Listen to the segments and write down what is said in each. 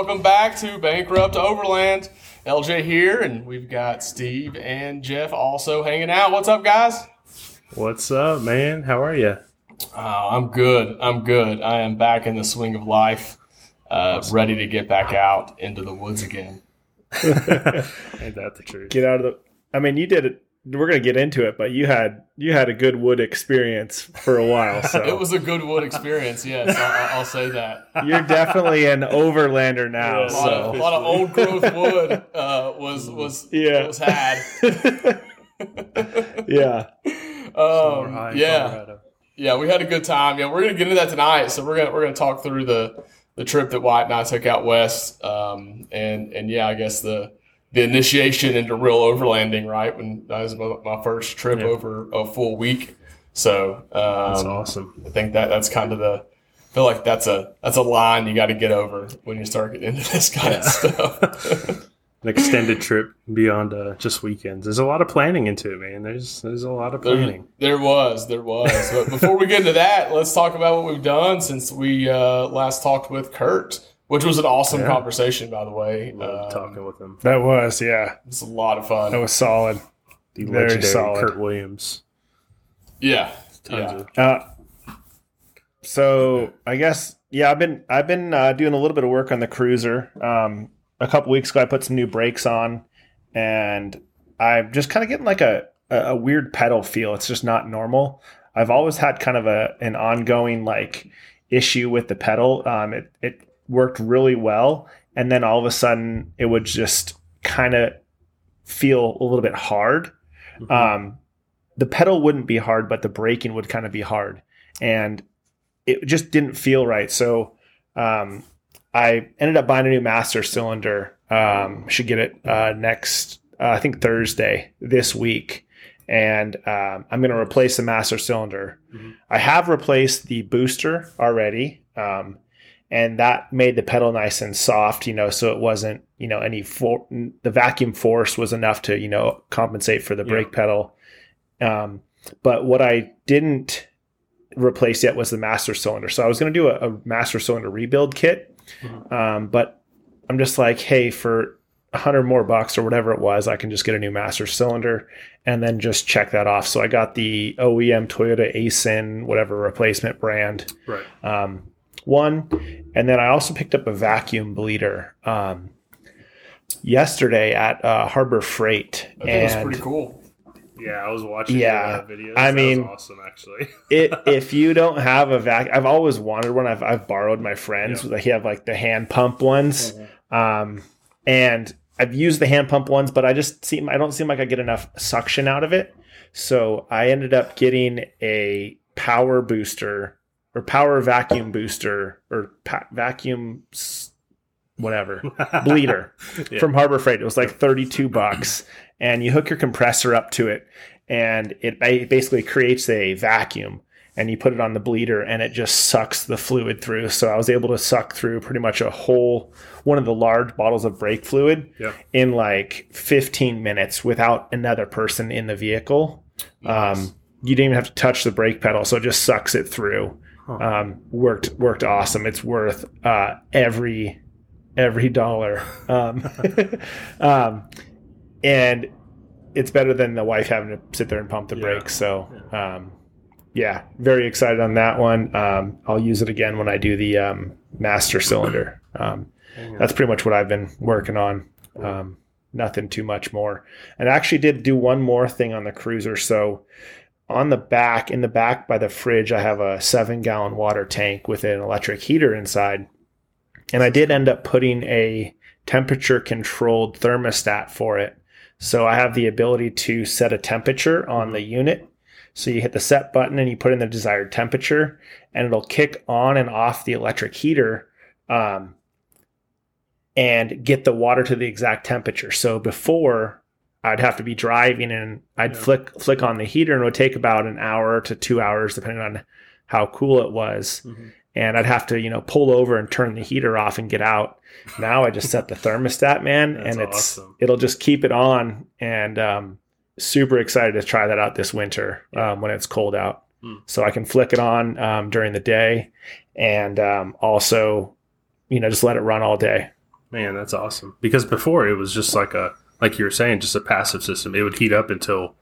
welcome back to Bankrupt Overland. LJ here, and we've got Steve and Jeff also hanging out. What's up, guys? What's up, man? How are you? Oh, I'm good. I'm good. I am back in the swing of life, uh, ready to get back out into the woods again. Ain't that the truth? Get out of the. I mean, you did it. We're gonna get into it, but you had you had a good wood experience for a while, so It was a good wood experience, yes. I'll, I'll say that. you're definitely an overlander now. A lot, of, a lot of old growth wood uh, was was Yeah. was had. yeah, Um, high yeah, Colorado. yeah, we had a good time. Yeah, we're gonna get into that tonight. So we're gonna we're gonna talk through the the trip that White and I took out west, um, and and yeah, I guess the the initiation into real overlanding, right? When that was my, my first trip Yeah. over a full week. So um, That's awesome. I think that that's kind of the. I feel like that's a that's a line you got to get over when you start getting into this kind of stuff. An extended trip beyond uh, just weekends. There's a lot of planning into it, man. There's there's a lot of There, planning. there was, there was. But before we get into that, let's talk about what we've done since we uh, last talked with Kurt, which was an awesome Yeah. conversation, by the way. Love Um, talking with them. that was yeah, It's a lot of fun. that was solid. The very legendary solid. Kurt Williams. yeah, Tons yeah. of Uh, so I guess yeah, I've been I've been uh, doing a little bit of work on the cruiser. Um, a couple weeks ago, I put some new brakes on, and I'm just kind of getting like a, a a weird pedal feel. It's just not normal. I've always had kind of a an ongoing like issue with the pedal. Um, it it worked really well, and then all of a sudden, it would just kind of feel a little bit hard Mhm. um, the pedal wouldn't be hard, but the braking would kind of be hard, and it just didn't feel right. So um, I ended up buying a new master cylinder. Um, should get it uh, next, uh, I think Thursday this week, and um, I'm going to replace the master cylinder. Mhm. I have replaced the booster already. Um, and that made the pedal nice and soft, you know, so it wasn't, you know, any for the vacuum force was enough to, you know, compensate for the Yeah. brake pedal. Um, but what I didn't replace yet was the master cylinder. So I was going to do a, a master cylinder rebuild kit, Mhm. um, but I'm just like, hey, for a hundred more bucks or whatever it was, I can just get a new master cylinder and then just check that off. So I got the OEM Toyota Aisin, whatever replacement brand Right. um, one, and then I also picked up a vacuum bleeder um, yesterday at uh, Harbor Freight, I it was pretty cool. Yeah, I was watching Yeah, uh, videos. I That mean- awesome actually. it, if you don't have a vac, I've always wanted one. I've I've borrowed my friends. Yeah. He have like the hand pump ones, um, and I've used the hand pump ones, but I just seem I don't seem like I get enough suction out of it. So I ended up getting a power booster or power vacuum booster or pa- vacuum whatever bleeder Yeah. from Harbor Freight. It was like 32 bucks and you hook your compressor up to it and it basically creates a vacuum and you put it on the bleeder and it just sucks the fluid through. So I was able to suck through pretty much a whole one of the large bottles of brake fluid in like 15 minutes without another person in the vehicle. Nice. Um, you didn't even have to touch the brake pedal, so it just sucks it through. Um, worked worked awesome. It's worth uh, every every dollar. Um, um, and it's better than the wife having to sit there and pump the Yeah. brakes. So, um, yeah, very excited on that one. Um, I'll use it again when I do the um, master cylinder. Um, that's pretty much what I've been working on. Um, nothing too much more. And I actually did do one more thing on the cruiser. So on the back, in the back by the fridge, I have a seven gallon water tank with an electric heater inside. And I did end up putting a temperature controlled thermostat for it. So I have the ability to set a temperature on the unit. So you hit the set button and you put in the desired temperature, and it'll kick on and off the electric heater um, and get the water to the exact temperature. So before I'd have to be driving and I'd Yeah. flick flick on the heater and it would take about an hour to two hours depending on how cool it was. Mhm. And I'd have to, you know, pull over and turn the heater off and get out. Now I just set the thermostat, man, That's and it's awesome. it'll just keep it on. And um, super excited to try that out this winter um, when it's cold out. Hmm. So I can flick it on um, during the day, and um, also, you know, just let it run all day. Man, that's awesome. Because before it was just like a like you were saying, just a passive system. It would heat up until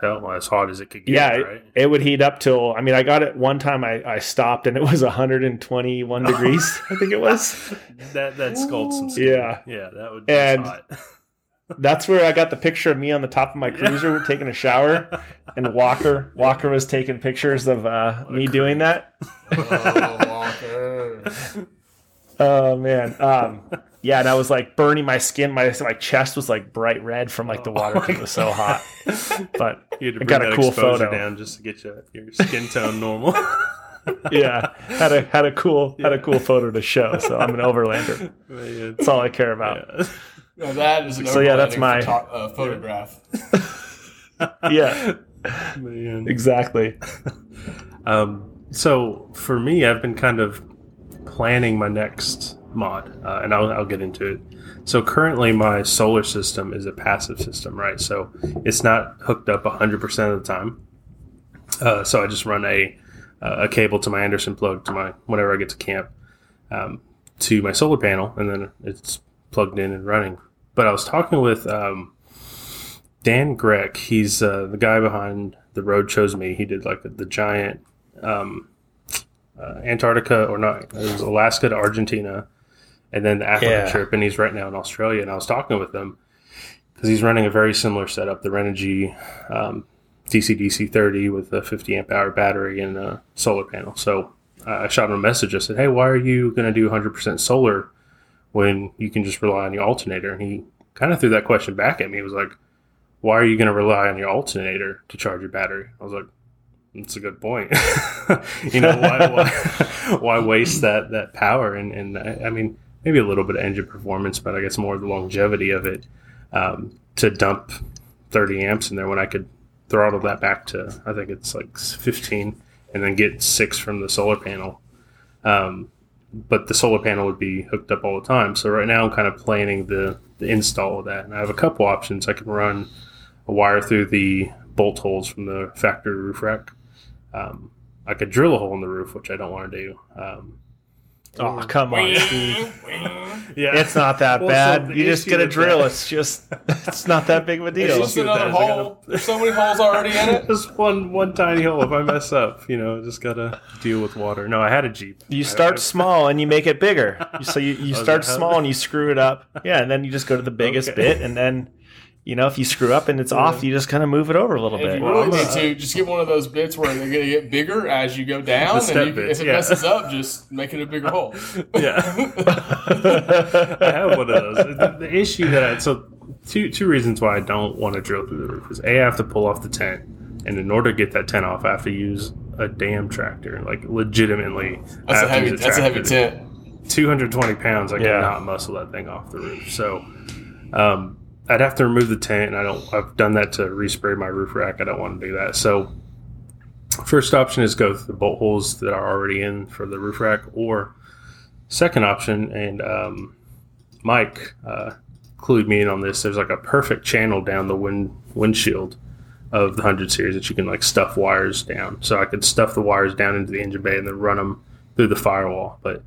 hell as hot as it could get. Yeah, it, right. it would heat up till. I mean, I got it one time. I, I stopped and it was 121 degrees. I think it was. That that scalded some skin. Yeah. yeah, that would be And- hot. That's where I got the picture of me on the top of my cruiser taking a shower, and Walker Walker was taking pictures of uh, me doing that. Oh, Walker. Oh man, um, yeah, and I was like burning my skin. My my chest was like bright red from like the water 'cause it was so hot. But You had to bring got a that cool photo. down just to get you, your skin tone normal. yeah, had a had a cool had a cool photo to show. So I'm an overlander. Man, That's all I care about. yeah. No, that is an So, yeah, that's my- photo- uh, photograph. Yeah, Man. exactly. Um, so for me, I've been kind of planning my next mod, uh, and I'll, I'll get into it. So currently, my solar system is a passive system, right? So it's not hooked up 100% of the time. Uh, so I just run a a cable to my Anderson plug to my whenever I get to camp um, to my solar panel, and then it's plugged in and running. But I was talking with um, Dan Grec. He's uh, the guy behind the Road Chose Me. He did like the, the giant um, uh, Antarctica or not, it was Alaska to Argentina, and then the Africa Yeah. trip. And he's right now in Australia. And I was talking with him because he's running a very similar setup, the Renogy um, DC DC 30 with a 50 amp hour battery and a solar panel. So uh, I shot him a message. I said, "Hey, why are you going to do 100% solar when you can just rely on your alternator?" And he kind of threw that question back at me. He was like, "Why are you going to rely on your alternator to charge your battery?" I was like. That's a good point. you know, why, why, why waste that, that power? And, and I I mean, maybe a little bit of engine performance, but I guess more the longevity of it um, to dump 30 amps in there when I could throttle that back to, I think it's like 15 and then get six from the solar panel. Um, but the solar panel would be hooked up all the time. So right now I'm kind of planning the, the install of that. And I have a couple options. I can run a wire through the bolt holes from the factory roof rack. Um, I could drill a hole in the roof, which I don't want to do. Um, Oh come on, Steve. yeah, It's not that Well, bad. the you just get a drill. that- It's just it's not that big of a It's deal. just another that is I hole. There's so many holes already in it. just one one tiny hole. If I mess up, you know, just gotta deal with water. No, I had a Jeep. You start small and you make it bigger. So you, you Oh, start small and you screw it up. Yeah, and then you just go to the biggest Okay. bit, and then you know if you screw up and it's off, you just kind of move it over a little If bit. you really I'm need to, just get one of those bits where they're going to get bigger as you go down. The And you, bits, if it yeah. messes up, just make it a bigger hole. Yeah, I have one of those. The, the issue that I so two two reasons why I don't want to drill through the roof is a I have to pull off the tent, and in order to get that tent off, I have to use a damn tractor. Like legitimately, I That's have a to heavy. use That's a heavy tent. 220 pounds. I Yeah. cannot muscle that thing off the roof. So, um, I'd have to remove the tent, and I don't. I've done that to respray my roof rack. I don't want to do that. So, first option is go through the bolt holes that are already in for the roof rack, or second option, and um, Mike uh, clued me in on this. There's like a perfect channel down the wind windshield of the hundred series that you can like stuff wires down. So I could stuff the wires down into the engine bay and then run them through the firewall. But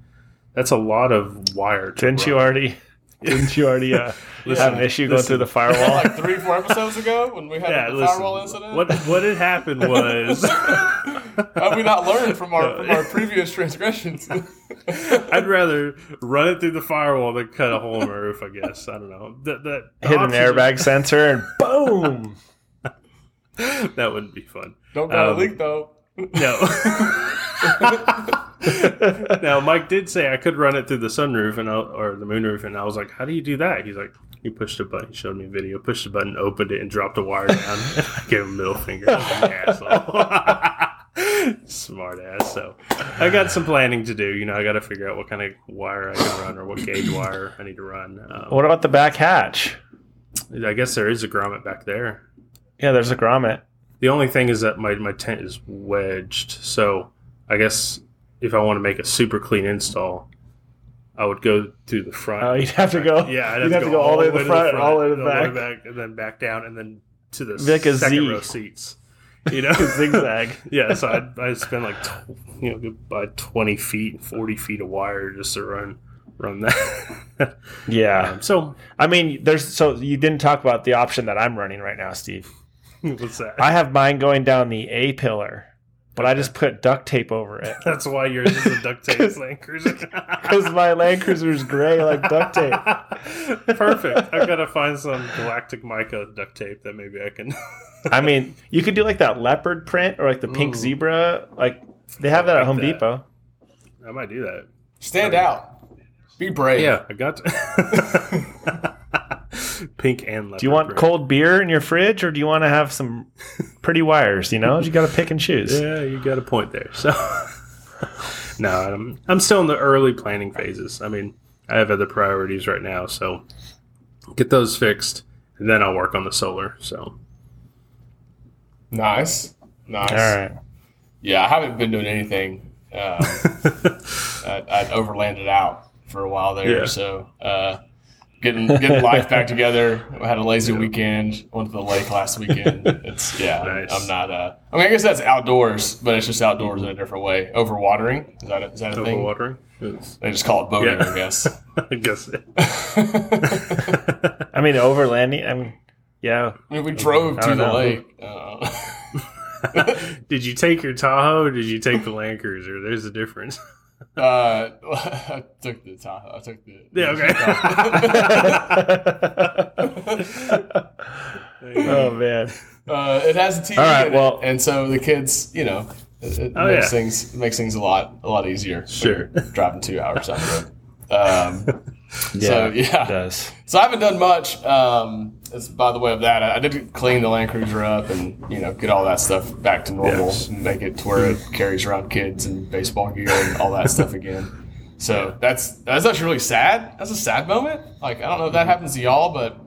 that's a lot of wire. Didn't you already? Didn't you already uh, have an issue going listen. through the firewall? Like three, four episodes ago when we had Yeah, the listen, firewall incident. What what had happened was Have we not learned from our from our previous transgressions? I'd rather run it through the firewall than cut a hole in my roof. I guess I don't know. That that the Hit an airbag sensor and boom. that wouldn't be fun. Don't got Um, a leak though. No. now, Mike did say I could run it through the sunroof and I, or the moonroof, and I was like, "How do you do that?" He's like, "You pushed a button." He showed me a video. Pushed the button, opened it, and dropped a wire down. I gave him a middle finger. Smart ass. So, I got some planning to do. You know, I got to figure out what kind of wire I can run or what gauge wire I need to run. Um, What about the back hatch? I guess there is a grommet back there. Yeah, there's a grommet. The only thing is that my, my tent is wedged. So I guess if I want to make a super clean install, I would go through the front. Oh, you'd have to go. yeah, I'd you'd have to go all the way to the front, and all the way to the back. back, and then back down, and then to the Like second Z. row seats. You know, Zigzag. yeah, so I'd, I'd spend like you know about twenty feet, forty feet of wire just to run run that. Yeah. Um, so I mean, there's so you didn't talk about the option that I'm running right now, Steve. what's that? I have mine going down the A pillar, but I just put duct tape over it That's why yours is a duct tape Land Cruiser. because my Land Cruiser is gray like duct tape. Perfect. I've got to find some galactic mica duct tape that maybe I can. I mean, you could do like that leopard print or like the pink Ooh. zebra. Like they have that I at Home that. Depot. I might do that. Stand out. Be brave. Yeah, I got to. Pink and leopard. Do you want print. cold beer in your fridge or do you want to have some pretty wires? You know, you got to pick and choose. Yeah, you got a point there. So, no, I'm I'm still in the early planning phases. I mean, I have other priorities right now, so get those fixed, and then I'll work on the solar. So, Nice. Nice. All right. Yeah, I haven't been doing anything. Um, I, I'd overlanded out for a while there, Yeah. so uh, getting getting life back together. I had a lazy weekend. Went to the lake last weekend. It's yeah. Nice. I'm not. Uh, I mean, I guess that's outdoors, but it's just outdoors in a different way. Overwatering is that a, is that a thing? overwatering. It's- They just call it boating, Yeah. I guess. I guess. I mean, overlanding. I mean, yeah. I mean, we drove to the know. lake. Uh, did you take your Tahoe or did you take the Land Cruiser? There's a difference. Uh, I took the Tahoe. I took the Yeah, Okay. oh man. Uh, it has a TV All right, in well- it, and so the kids, you know, it, it Oh, makes yeah. things it makes things a lot a lot easier. Sure. driving two hours down the road. Um, Yeah, so It yeah, does. so I haven't done much. Um, as by the way of that, I, I did clean the Land Cruiser up and you know get all that stuff back to normal, Yes. make it to where it carries around kids and baseball gear and all that stuff again. So that's that's actually really sad. That's a sad moment. Like I don't know if that mm-hmm. happens to y'all, but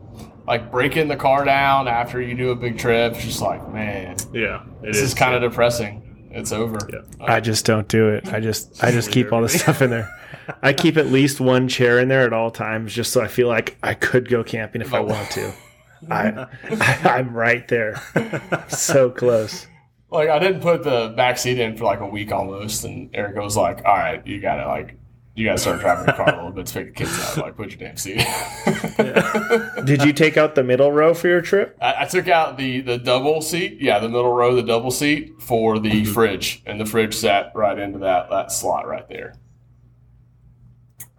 like breaking the car down after you do a big trip, it's just like man, yeah, it this is kind of depressing. It's over. Yeah. Uh, I just don't do it. I just I just keep all the stuff in there. I keep at least one chair in there at all times, just so I feel like I could go camping if I want to. I, I I'm right there, so close. Like I didn't put the back seat in for like a week almost, and Erica was like, "All right, you gotta like, you gotta start driving the car a little bit to pick the kids out. Like, put your damn seat." Did you take out the middle row for your trip? I, I took out the the double seat, yeah, the middle row, the double seat for the mm-hmm. fridge, and the fridge sat right into that that slot right there.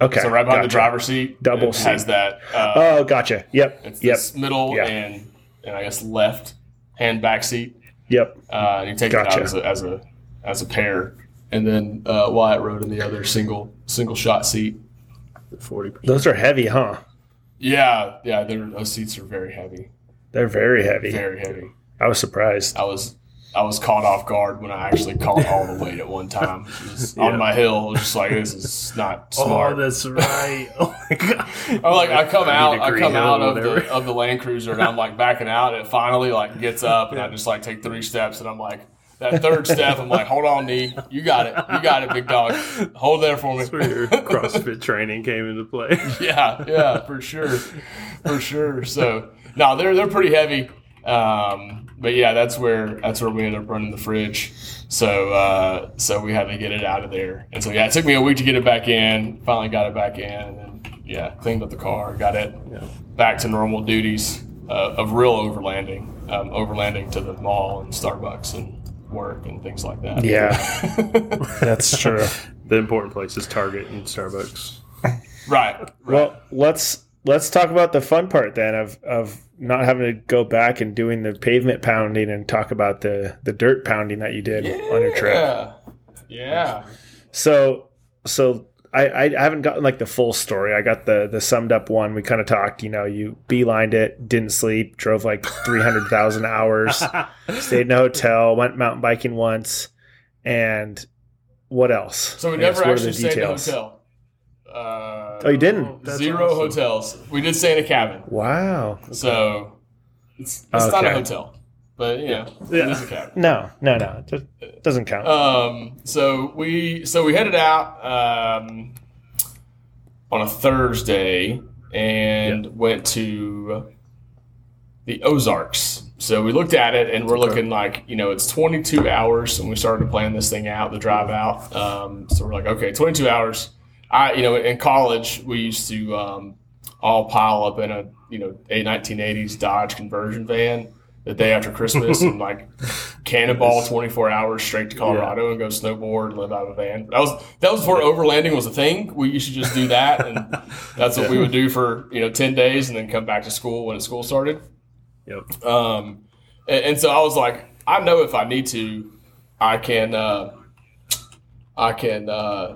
Okay, So right behind the gotcha. driver's seat, Double it has that. Uh, Oh, gotcha. Yep, it's yep, this middle Yeah. and and I guess left hand back seat. yep. Uh, and you take it out as a, as a as a pair, and then uh, Wyatt rode in the other single single shot seat. forty. Those are heavy, huh? Yeah, yeah, those seats are very heavy, They're very heavy. very heavy. I was surprised. I was I was caught off guard when I actually caught all the weight at one time. Yeah. On my hill, just like this is not smart. Oh, smart. that's right. Oh my god. I'm like I come out, I come out of the of the Land Cruiser, and I'm like backing out, and it finally like gets up, and I just like take three steps, and I'm like. That third step, I'm like, hold on, knee. You got it. You got it, big dog. Hold there for me. That's where your CrossFit training came into play. yeah, yeah, for sure, for sure. So no, they're they're pretty heavy. Um, but yeah, that's where that's where we ended up running the fridge. So uh, so we had to get it out of there, and so yeah, it took me a week to get it back in. Finally got it back in, and then yeah, cleaned up the car, got it Yeah. back to normal duties uh, of real overlanding, um, overlanding to the mall and Starbucks and work and things like that. Yeah, that's true. The important places, Target and Starbucks. right. right. Well, let's let's talk about the fun part then of of not having to go back and doing the pavement pounding and talk about the the dirt pounding that you did on your trip. Yeah. Yeah. So so I, I haven't gotten like the full story. I got the the summed up one. We kind of talked. You know, you beelined it, didn't sleep, drove like three hundred thousand hours, stayed in a hotel, went mountain biking once, and what else? So we never actually stayed in a hotel. Uh, Oh, you didn't? That's Zero awesome. hotels. We did stay in a cabin. Wow. So it's, it's not a hotel, but you know, Yeah. is a cabin. No, no, no. It doesn't count. Um, so we so we headed out um, on a Thursday and went to the Ozarks. So we looked at it and we're looking like you know it's 22 hours, and we started to plan this thing out, the drive out. Um, so we're like, okay, 22 hours. I, you know, in college we used to um, all pile up in a you know a 1980s Dodge conversion van the day after Christmas and like cannonball 24 hours straight to Colorado and go snowboard, live out of a van. That was that was before overlanding was a thing. We used to just do that, and that's what we would do for you know 10 days, and then come back to school when school started. Yep. Um, and, and so I was like, I know if I need to, I can, uh, I can uh,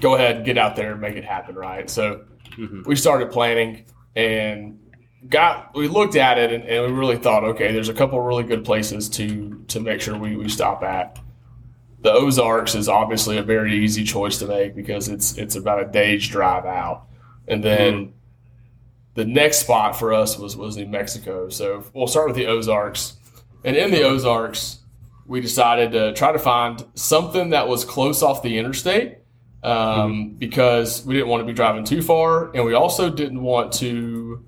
go ahead and get out there and make it happen, right? So mm-hmm. we started planning and got we looked at it and, and we really thought, okay, there's a couple really good places to to make sure we, we stop at. The Ozarks is obviously a very easy choice to make because it's it's about a day's drive out, and then mm-hmm. the next spot for us was was New Mexico. So we'll start with the Ozarks, and in the Ozarks, we decided to try to find something that was close off the interstate um, because we didn't want to be driving too far, and we also didn't want to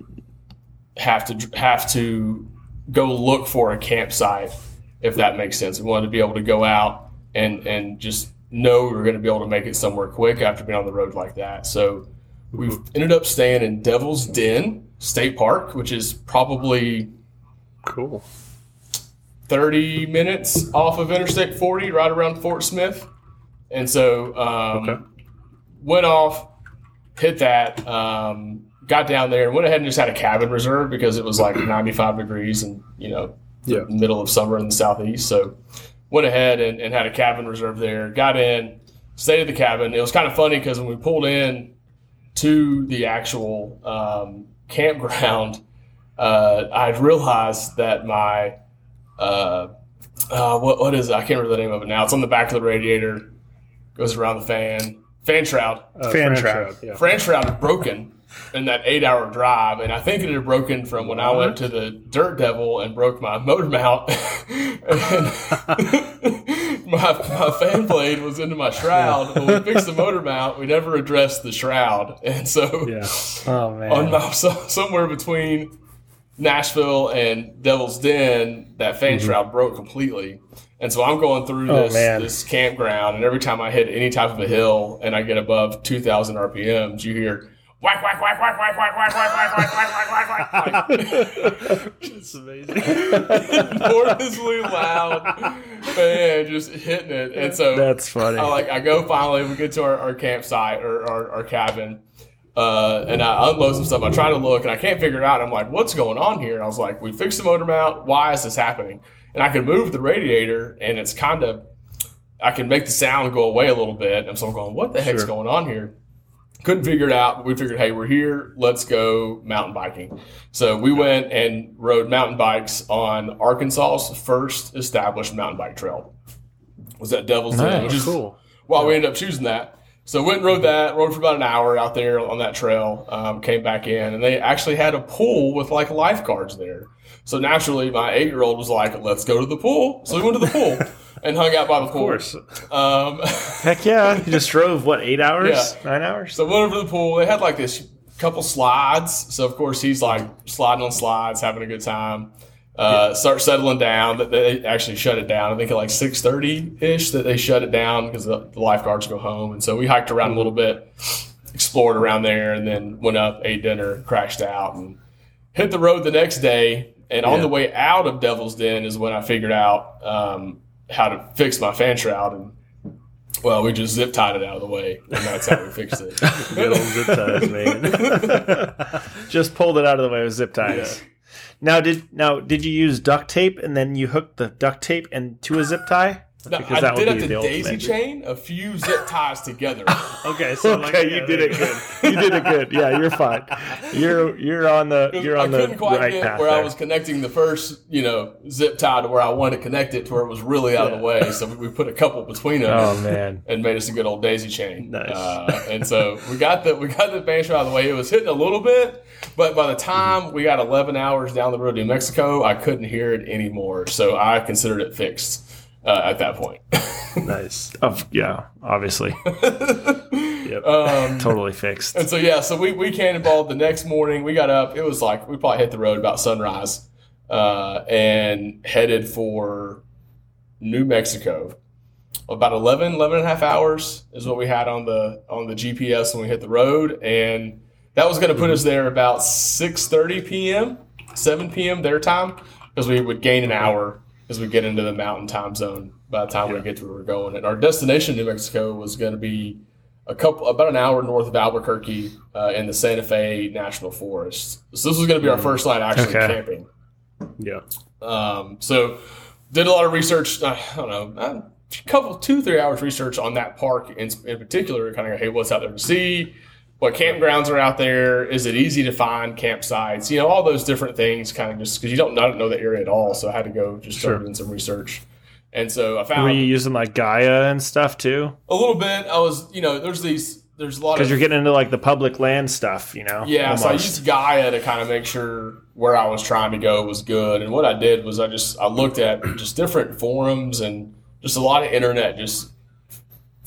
have to have to go look for a campsite if that makes sense. We wanted to be able to go out and and just know we were going to be able to make it somewhere quick after being on the road like that. So we ended up staying in Devil's Den State Park, which is probably Cool. 30 minutes off of Interstate 40, right around Fort Smith. And so um, Okay. went off, hit that, um, got down there, and went ahead and just had a cabin reserved because it was like 95 degrees and, you know, Yeah. middle of summer in the southeast. So went ahead and, and had a cabin reserved there. Got in, stayed at the cabin. It was kind of funny because when we pulled in to the actual um, campground, uh, I realized that my uh, uh, what what is it? I can't remember the name of it now. It's on the back of the radiator, goes around the fan. Fan shroud. Uh, Fan Fran trap. Yeah. Fan shroud had broken in that eight hour drive, and I think it had broken from when I went to the Dirt Devil and broke my motor mount. and my, my fan blade was into my shroud. When we fixed the motor mount, we never addressed the shroud, and so Yeah. Oh man. on my, so, somewhere between Nashville and Devil's Den, that fan shroud broke completely. And so I'm going through Oh, this, man. this campground, and every time I hit any type of a hill and I get above 2,000 RPMs, you hear whack, whack, whack, whack, whack, whack, whack, whack, whack, whack, whack, whack, whack, whack. It's amazing. enormously loud, man, just hitting it. And so That's funny. I like I go finally. We get to our, our campsite or our, our cabin, uh, and I unload some stuff. I try to look and I can't figure it out. I'm like, what's going on here? And I was like, we fixed the motor mount. Why is this happening? And I can move the radiator, and it's kind of I can make the sound go away a little bit. And so I'm going, what the heck's Sure. going on here? Couldn't figure it out. But we figured, hey, we're here. Let's go mountain biking. So we went and rode mountain bikes on Arkansas's first established mountain bike trail. Was that Devil's Den, Nice. which is cool. well, we ended up choosing that. So went and rode that, rode for about an hour out there on that trail, um, came back in, and they actually had a pool with like lifeguards there. So naturally, my eight year old was like, let's go to the pool. So we went to the pool and hung out by the Of pool. course. Um, Heck yeah. You just drove what, eight hours? Yeah. Nine hours? so went over to the pool. They had like this couple slides. So of course he's like sliding on slides, having a good time. Uh, Start settling down. That they actually shut it down. I think at like six thirty ish that they shut it down because the, the lifeguards go home. And so we hiked around a little bit, explored around there, and then went up, ate dinner, crashed out, and hit the road the next day. And on the way out of Devil's Den is when I figured out um, how to fix my fan shroud and. Well, we just zip tied it out of the way, and that's how we fixed it. Good old zip ties, man. Just pulled it out of the way with zip ties. Now did now did you use duct tape and then you hooked the duct tape and to a zip tie? No, Because I that would did be have the daisy ultimate. chain a few zip ties together. Okay, so like, Okay, yeah, you did it good. You did it good. Yeah, you're fine. You're you're on the you're on the couldn't quite right get path where I was connecting the first, you know, zip tie to where I wanted to connect it to where it was really out of the way. So we, we put a couple between them. oh man. and made us a good old daisy chain. Nice. Uh, and so we got the we got the band out of the way. It was hitting a little bit, but by the time we got 11 hours down the road to New Mexico, I couldn't hear it anymore. So I considered it fixed uh, at that point. Nice. Of yeah, obviously. Yep. um, totally fixed. and so yeah, so we we cannonballed the next morning. We got up. It was like we probably hit the road about sunrise, uh, and headed for New Mexico. about 11, 11 and a half hours is what we had on the on the GPS when we hit the road, and that was going to put us there about 6:30 p.m., 7 p.m. their time, because we would gain an hour as we get into the mountain time zone by the time we get to where we're going. And our destination, New Mexico, was going to be a couple about an hour north of Albuquerque uh, in the Santa Fe National Forest. So this was going to be our first night actually Okay. camping. Yeah. Um, so did a lot of research. I don't know, a couple, two, three hours research on that park in, in particular. Kind of, hey, what's out there to see? What campgrounds are out there? Is it easy to find campsites? You know, all those different things. Kind of just because you don't, I don't know the area at all, so I had to go just Sure. doing some research. And so I found. Were you using like Gaia and stuff too? a little bit. I was, you know, there's these, there's a lot Because you're getting into like the public land stuff, you know? Yeah, so I used Gaia to kind of make sure where I was trying to go was good. And what I did was I just I looked at just different forums and just a lot of internet just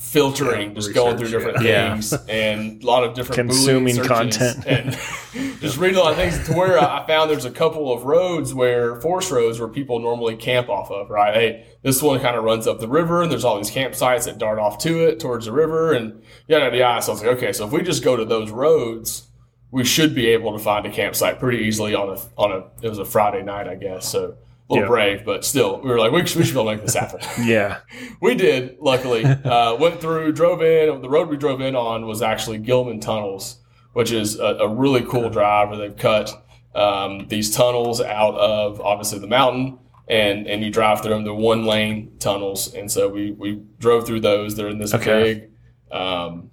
filtering, Yeah, just going through different yeah. things and a lot of different Consuming content. and just reading a lot of things to where I found there's a couple of roads where forest roads where people normally camp off of. Right, hey, this one kind of runs up the river and there's all these campsites that dart off to it towards the river and yada yada. yada. So I was like, okay, so if we just go to those roads we should be able to find a campsite pretty easily on a on a it was a Friday night, I guess. So a little Yeah. brave, but still, we were like, we should, we should be able to make this happen. Yeah. we did, luckily. Uh, went through, drove in. The road we drove in on was actually Gilman Tunnels, which is a, a really cool drive where they've cut um, these tunnels out of obviously the mountain. And, and you drive through them. They're one lane tunnels, and so we, we drove through those. They're in this Okay. big um,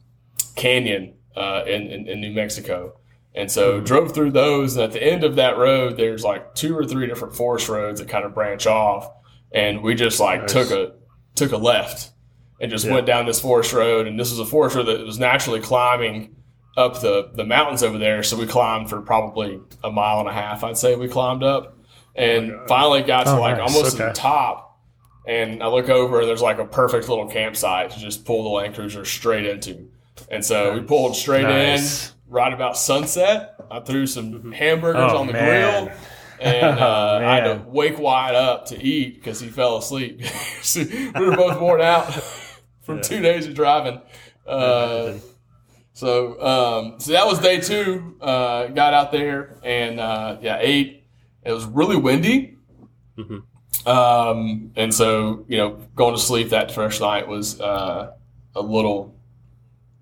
canyon uh, in, in in New Mexico, and so drove through those. And at the end of that road, there's like two or three different forest roads that kind of branch off. And we just like Nice. took a took a left and just Yeah. went down this forest road. And this was a forest road that was naturally climbing up the the mountains over there. So we climbed for probably a mile and a half. I'd say we climbed up, and oh God. finally got to Oh, like nice. almost to Okay. the top. And I look over and there's like a perfect little campsite to just pull the Land Cruiser straight into. And so we pulled straight Nice. in right about sunset. I threw some hamburgers Oh, on the man. grill. And uh, I had to wake Wyatt up to eat because he fell asleep. So we were both worn out from Yeah. two days of driving. Uh, so, um, so that was day two. Uh, got out there and uh, yeah, ate. It was really windy. Mhm. Um, and so, you know, going to sleep that first night was uh, a little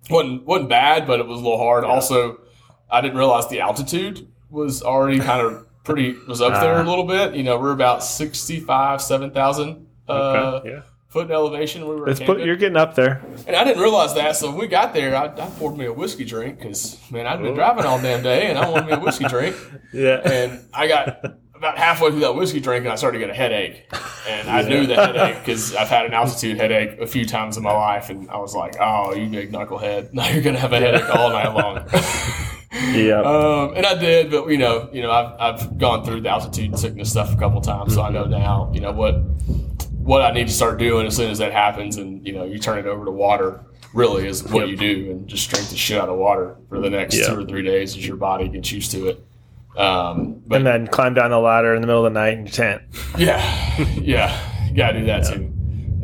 wasn't wasn't bad, but it was a little hard. Also, I didn't realize the altitude was already kind of pretty was up there a Ah. little bit. You know, we're about sixty five, seven thousand uh, Okay. Yeah. foot in elevation. We were put, you're getting up there. And I didn't realize that. So when we got there, I, I poured me a whiskey drink because, man, I'd been Oh. driving all damn day and I wanted me a whiskey drink. Yeah. And I got about halfway through that whiskey drink and I started to get a headache. And I knew the headache because I've had an altitude headache a few times in my life. And I was like, oh, you big knucklehead. Now you're going to have a headache all night long. Yeah. Um, and I did, but you know, you know, I've, I've gone through the altitude sickness stuff a couple times, so I know now, you know, what what I need to start doing as soon as that happens, and you know, you turn it over to water. Really, is what Yep. you do, and just drink the shit out of water for the next Yeah. two or three days as your body gets used to it. Um, but and then climb down the ladder in the middle of the night in your tent. yeah, yeah, gotta do that too.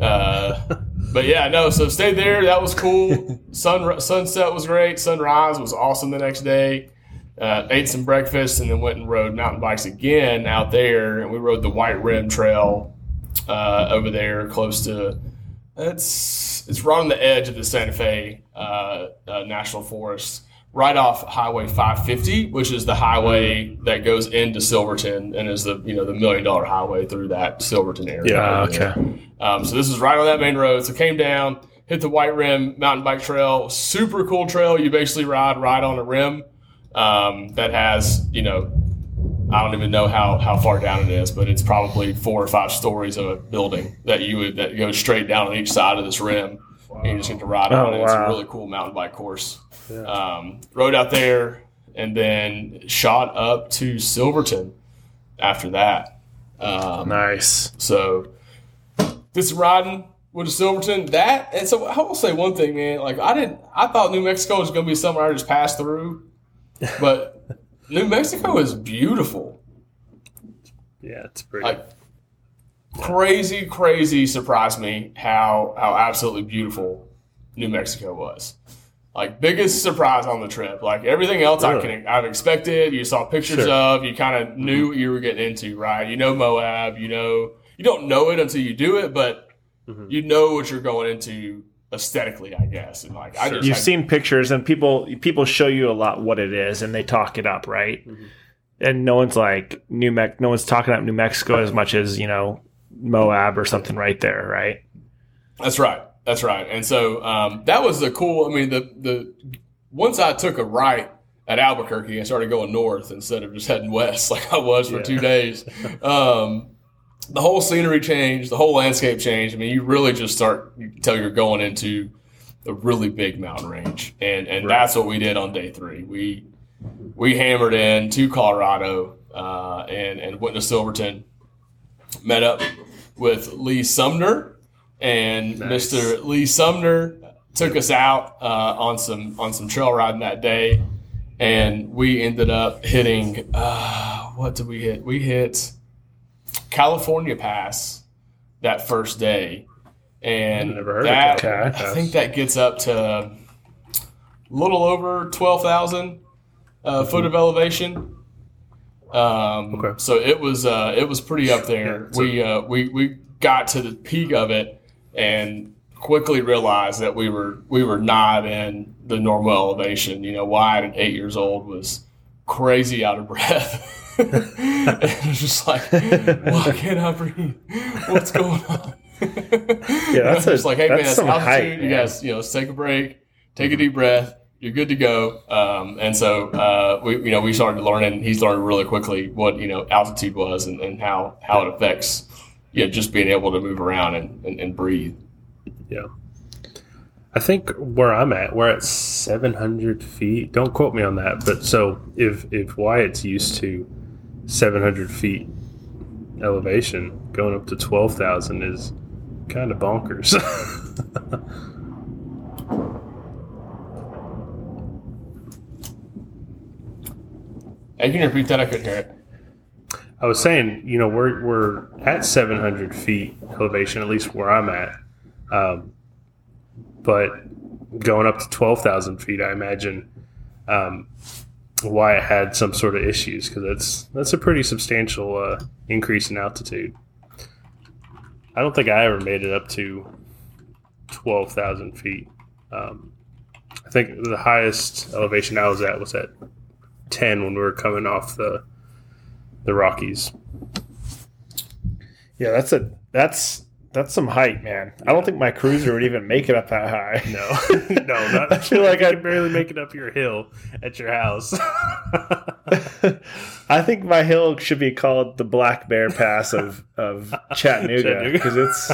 Uh, but yeah, no. So stayed there. That was cool. Sun sunset was great. Sunrise was awesome the next day. Uh, ate some breakfast and then went and rode mountain bikes again out there. And we rode the White Rim Trail uh, over there, close to. It's it's right on the edge of the Santa Fe uh, uh, National Forest, right off Highway 550, which is the highway that goes into Silverton and is the you know the million dollar highway through that Silverton area. Yeah, Ah, over there. okay. Um, so this is right on that main road. So came down, hit the White Rim mountain bike trail. Super cool trail. You basically ride right on a rim um, that has, you know, I don't even know how, how far down it is, but it's probably four or five stories of a building that you would that goes straight down on each side of this rim. And you just get to ride Oh, on it. It's a really cool mountain bike course. Yeah. Um, rode out there and then shot up to Silverton after that. Um, Nice. so this riding with Silverton, that and so I will say one thing, man. Like I didn't, I thought New Mexico was going to be somewhere I just passed through, but New Mexico is beautiful. Yeah. It's pretty. Like crazy, crazy surprised me how how absolutely beautiful New Mexico was. Like biggest surprise on the trip. Like everything else I can I've expected. You saw pictures Sure. of. You kind of knew what you were getting into, right? You know Moab. You know you don't know it until you do it, but Mhm. you know what you're going into aesthetically, I guess. And like I Sure. just You've had- seen pictures, and people people show you a lot what it is, and they talk it up, right? Mhm. And no one's like New Mex, no one's talking up New Mexico as much as you know Moab or something right there, right? That's right. That's right. And so um, that was the cool. I mean, the the once I took a right at Albuquerque and started going north instead of just heading west like I was for Yeah. two days, um, the whole scenery changed, the whole landscape changed. I mean, you really just start you can tell you're going into a really big mountain range, and and Right. that's what we did on day three. We we hammered in to Colorado uh, and and went to Silverton, met up with Lee Sumner, and Nice. Mr. Lee Sumner took us out uh, on some on some trail riding that day, and we ended up hitting uh, what did we hit? We hit California Pass that first day, and Never heard of that, I think that gets up to a little over twelve thousand uh, foot of elevation. Um, Okay. So it was uh, it was pretty up there. Yeah, we uh, we we got to the peak of it and quickly realized that we were we were not in the normal elevation. You know, Wyatt at eight years old was crazy out of breath. and it was just like, why can't I breathe? What's going on? Yeah, that's a- just like, hey man, some altitude. height, you guys, you know, let's take a break, take a deep breath. You're good to go. Um, and so uh, we, you know, we started learning. He's learned really quickly what you know altitude was and, and how how it affects, yeah, just being able to move around and, and, and breathe. Yeah. I think where I'm at, we're at 700 feet. Don't quote me on that, but so if if Wyatt's used to 700 feet elevation, going up to 12,000 is kind of bonkers. You can repeat that. I couldn't hear it. I was saying, you know, we're we're at 700 feet elevation, at least where I'm at. Um, but going up to 12,000 feet, I imagine um, Wyatt had some sort of issues because that's that's a pretty substantial uh, increase in altitude. I don't think I ever made it up to 12,000 feet. Um, I think the highest elevation I was at was at 10 when we were coming off the the Rockies. Yeah, that's a that's that's some height, man. I don't think my cruiser would even make it up that high. No, no, not. I feel like I- can barely make it up your hill at your house. I think my hill should be called the Black Bear Pass of of Chattanooga Chattanooga. because it's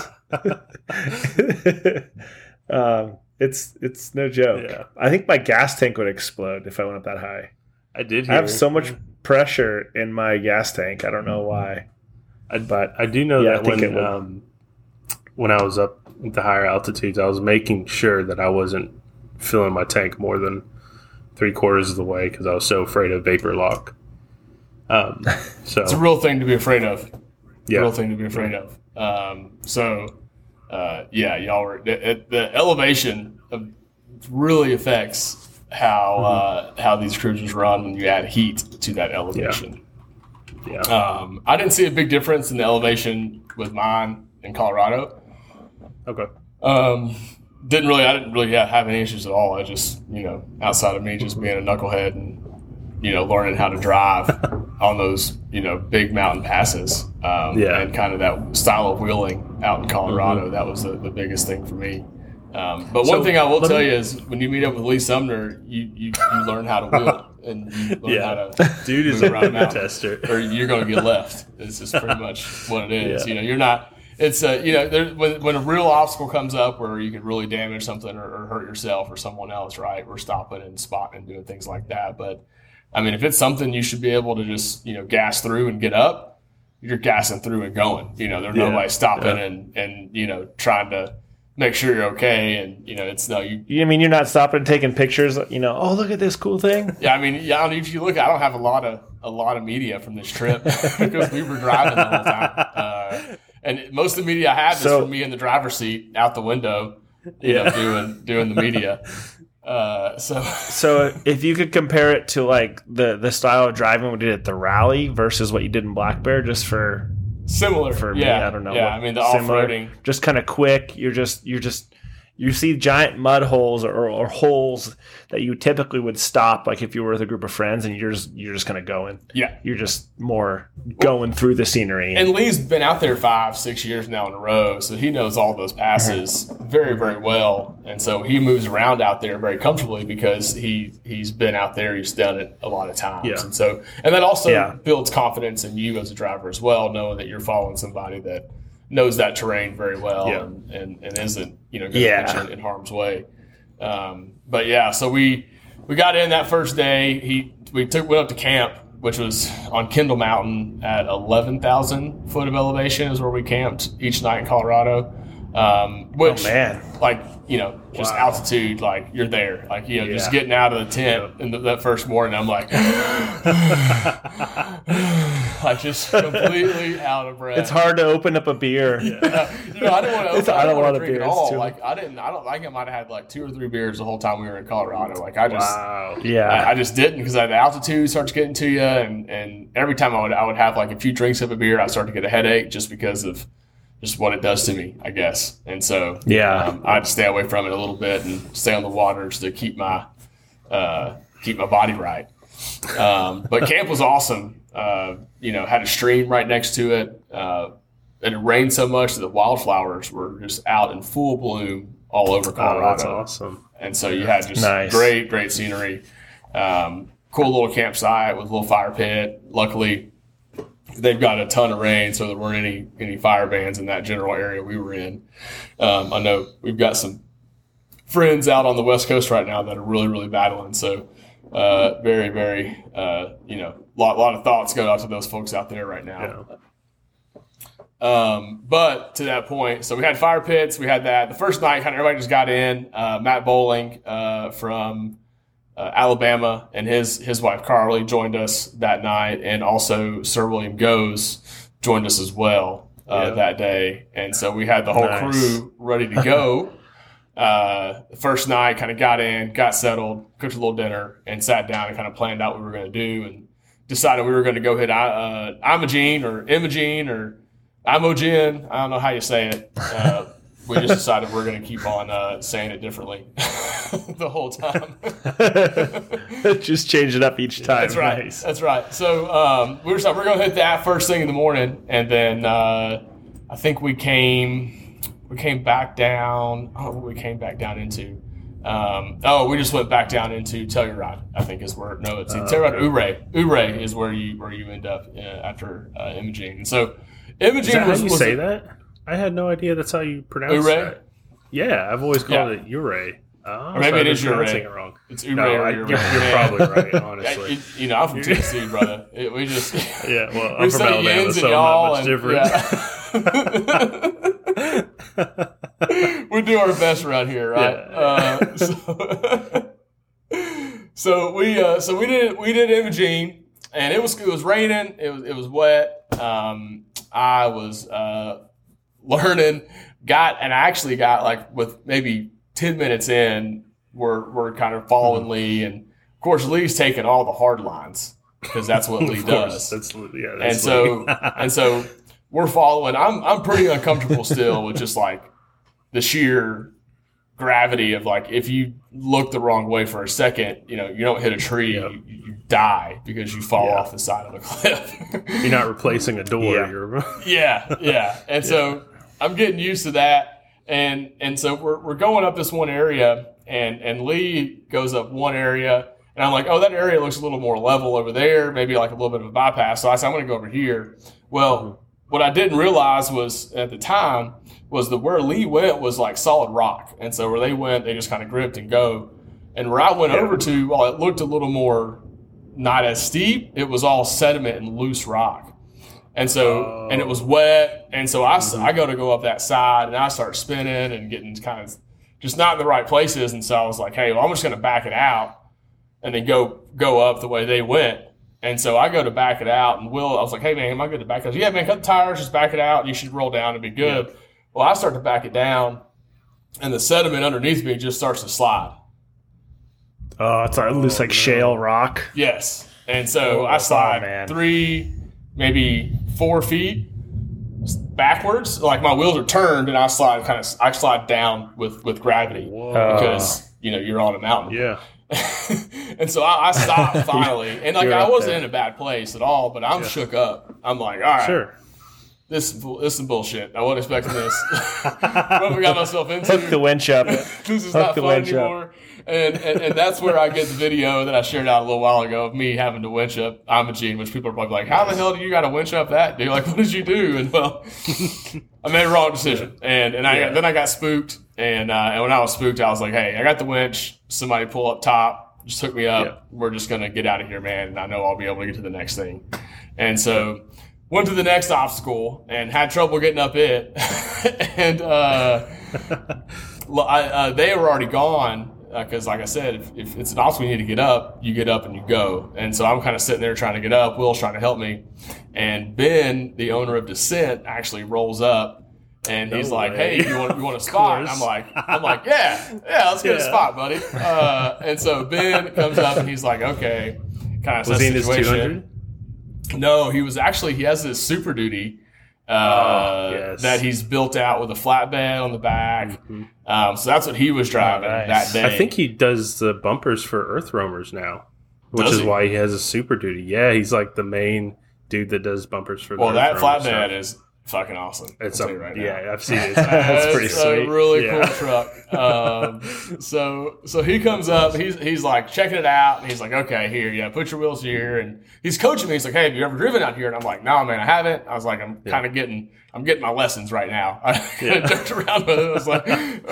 um, it's it's no joke. Yeah. I think my gas tank would explode if I went up that high. I did. I have so much pressure in my gas tank. I don't know why, I, but I do know Yeah, that when um, when I was up at the higher altitudes, I was making sure that I wasn't filling my tank more than three quarters of the way because I was so afraid of vapor lock. Um, so It's a real thing to be afraid of. yeah, real thing to be afraid of. Um, so, uh, yeah, y'all were the, the elevation of, really affects how uh, how these cruisers run when you add heat to that elevation. yeah, Um, I didn't see a big difference in the elevation with mine in Colorado. okay, Um, didn't really, I didn't really have any issues at all. I just, you know, outside of me just being a knucklehead and, you know, learning how to drive on those, you know, big mountain passes. Um, Yeah. And kind of that style of wheeling out in Colorado. That was the, the biggest thing for me. Um, but one So, thing I will tell me- you is when you meet up with Lee Sumner, you, you, you learn how to wheel and you learn Yeah. how to dude is move a around a mountain tester. or you're going to get left. This is pretty much what it is. Yeah. You know, you're not. It's a you know, there, when when a real obstacle comes up where you could really damage something or, or hurt yourself or someone else, right? We're stopping and spotting and doing things like that. But I mean, if it's something you should be able to just you know gas through and get up, you're gassing through and going. You know, there's Yeah. nobody stopping Yeah. and and you know trying to make sure you're okay. And you know, it's no you. you I mean you're not stopping and taking pictures. You know, oh look at this cool thing. Yeah, I mean, yeah. I mean, if you look, I don't have a lot of a lot of media from this trip because we were driving the whole time. Uh, and most of the media I have is So- from me in the driver's seat out the window, you know, Yeah. doing doing the media. Uh, so So if you could compare it to like the the style of driving we did at the rally versus what you did in Black Bear, just for similar for me, yeah, I don't know. Yeah, I mean the off roading, just kind of quick. You're just you're just you see giant mud holes or, or holes that you typically would stop like if you were with a group of friends and you're just you're just kind of going. Yeah. You're just more going through the scenery. And Lee's been out there five, six years now in a row, so he knows all those passes very, very well. And so he moves around out there very comfortably because he he's been out there, he's done it a lot of times. Yeah. And so and that also Yeah. builds confidence in you as a driver as well, knowing that you're following somebody that knows that terrain very well Yeah. and, and, and isn't, you know, going Yeah. in, in harm's way. Um, but yeah, so we we got in that first day. He we took went up to camp, which was on Kendall Mountain at eleven thousand foot of elevation is where we camped each night in Colorado. Um, which oh man. like you know just Wow. altitude like you're there like you know just getting out of the tent in the, that first morning i'm like like just completely out of breath It's hard to open up a beer. you know, I didn't want to. Open, I don't don't want wanna drink beer, at all. too- Like I didn't. I don't. I think I might have had like two or three beers the whole time we were in Colorado. Like I just. Wow. Yeah. I, I just didn't because the altitude starts getting to you, and, and every time I would I would have like a few drinks of a beer, I start to get a headache just because of just what it does to me, I guess. And so Yeah. um, I had to stay away from it a little bit and stay on the waters to keep my uh, keep my body right. Um, but camp was awesome. Uh, you know, had a stream right next to it. Uh, and it rained so much that the wildflowers were just out in full bloom all over Oh, Colorado that's awesome. and so you had just Nice. great, great scenery. Um, cool little campsite with a little fire pit. Luckily, they've got a ton of rain, so there weren't any any fire bans in that general area we were in. Um, I know we've got some friends out on the west coast right now that are really, really battling. So. Uh, very, very, uh, you know, a lot, lot of thoughts go out to those folks out there right now. Yeah. Um, but to that point, so we had fire pits. We had that the first night. Kind of everybody just got in. Uh, Matt Bowling uh, from uh, Alabama and his his wife Carly joined us that night, and also Sir William Goes joined us as well uh, Yeah. that day. And so we had the whole Nice. crew ready to go. uh, the first night, kind of got in, got settled, cooked a little dinner, and sat down and kind of planned out what we were going to do, and decided we were going to go hit uh, Imogene or Imogene or Imogen. I don't know how you say it. Uh, we just decided we're going to keep on uh, saying it differently the whole time. just change it up each time. That's right. Nice. That's right. So um, we were we're going to hit that first thing in the morning, and then uh, I think we came we came back down. I don't know what we came back down into. Um, oh, we just went back down into Telluride. I think is where no, it's Oh, Telluride. Ouray. Ouray is where you where you end up uh, after uh. And so Imogene that how you was say that? I had no idea that's how you pronounce Ouray? that. Yeah, I've always called Yeah. it Ure. Oh, Or maybe so it is pronouncing it wrong. It's Ouray No, I, you're, you're probably right, honestly. you know, I'm from Tennessee, brother. It, we just Yeah, well, we I'm from Alabama, so not much and- different. yeah. we do our best around here, right? Yeah. Uh, so, so we uh, so we did we did Imogene, and it was it was raining. It was it was wet. Um, I was uh, learning, got and I actually got like with maybe ten minutes in, we're we're kind of following Mm-hmm. Lee, and of course Lee's taking all the hard lines because that's what Lee does that's yeah. and so and so we're following. I'm I'm pretty uncomfortable still with just like the sheer gravity of like if you look the wrong way for a second, you know, you don't hit a tree, Yep. you, you die because you fall Yeah. off the side of a cliff. you're not replacing a door. Yeah. You're yeah, yeah. And so I'm getting used to that. And and so we're, we're going up this one area and and Lee goes up one area and I'm like, oh, that area looks a little more level over there, maybe like a little bit of a bypass. So I said, I'm gonna go over here. Well, mm-hmm. what I didn't realize was at the time was that where Lee went was like solid rock. And so where they went, they just kind of gripped and go. And where I went Yeah. over to, while it looked a little more not as steep, it was all sediment and loose rock. And so, Oh. and it was wet. And so I, s- Mhm. I go to go up that side and I start spinning and getting kind of just not in the right places. And so I was like, hey, well, I'm just going to back it out and then go, go up the way they went. And so I go to back it out, and Will, I was like, "Hey man, am I good to back it?" Yeah, man, cut the tires, just back it out. You should roll down and be good. Well, I start to back it down, and the sediment underneath me just starts to slide. Oh, it's like, it looks like no. shale rock. Yes. And so Oh, I slide man. three, maybe four feet backwards. Like my wheels are turned, and I slide kind of. I slide down with with gravity Whoa. because you know you're on a mountain. yeah. and so I, I stopped finally, and like You're I wasn't there. in a bad place at all, but I'm Yeah. shook up. I'm like, all right, Sure. this is this is bullshit. I wasn't expecting this. what I got myself into? Hook the winch up. this is Hook not fun winch up. And, and and that's where I get the video that I shared out a little while ago of me having to winch up Imogene, which people are probably like, "How the hell do you got to winch up that dude? Like, what did you do?" And well, I made a wrong decision, and and I Yeah. then I got spooked, and uh, and when I was spooked, I was like, "Hey, I got the winch. Somebody pull up top, just hook me up. Yeah. We're just gonna get out of here, man, and I know I'll be able to get to the next thing." And so went to the next obstacle and had trouble getting up it, and. uh I, uh, they were already gone because, like I said, if, if it's an obstacle you need to get up, you get up and you go. And so I'm kind of sitting there trying to get up. Will's trying to help me, and Ben, the owner of Dissent, actually rolls up. And he's like, "Hey, you want you want a spot?" And I'm like, "I'm like, yeah, yeah, let's get a spot, buddy." Uh, and so Ben comes up and he's like, "Okay," kind of Was he in his situation. 200? No, he was actually he has this Super Duty uh, Oh, yes. that he's built out with a flatbed on the back. Mhm. Um, so that's what he was driving Oh, nice. that day. I think he does the bumpers for Earth Roamers now, which Does is he? why he has a super duty. Yeah, he's like the main dude that does bumpers for. well, the that Earth Roamer flatbed stuff. is fucking awesome. It's a, right now. yeah, I've seen it. That's It's pretty a sweet. really Yeah. cool truck. Um, so so he comes up. He's he's like checking it out, and he's like, "Okay, here, yeah, put your wheels here." And he's coaching me. He's like, "Hey, have you ever driven out here?" And I'm like, "No, man, I haven't." I was like, "I'm kind of getting." I'm getting my lessons right now. I Yeah. jerked around with it. I was like, and,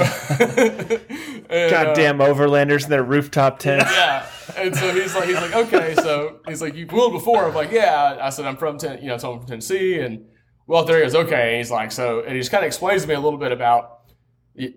uh, Goddamn overlanders in their rooftop tents. yeah. And so he's like, he's like, okay. So he's like, you've wheeled before. I'm like, yeah. I said, I'm from, ten, you know, so I'm from Tennessee. And well, there he goes. Okay. And he's like, so, and he just kind of explains to me a little bit about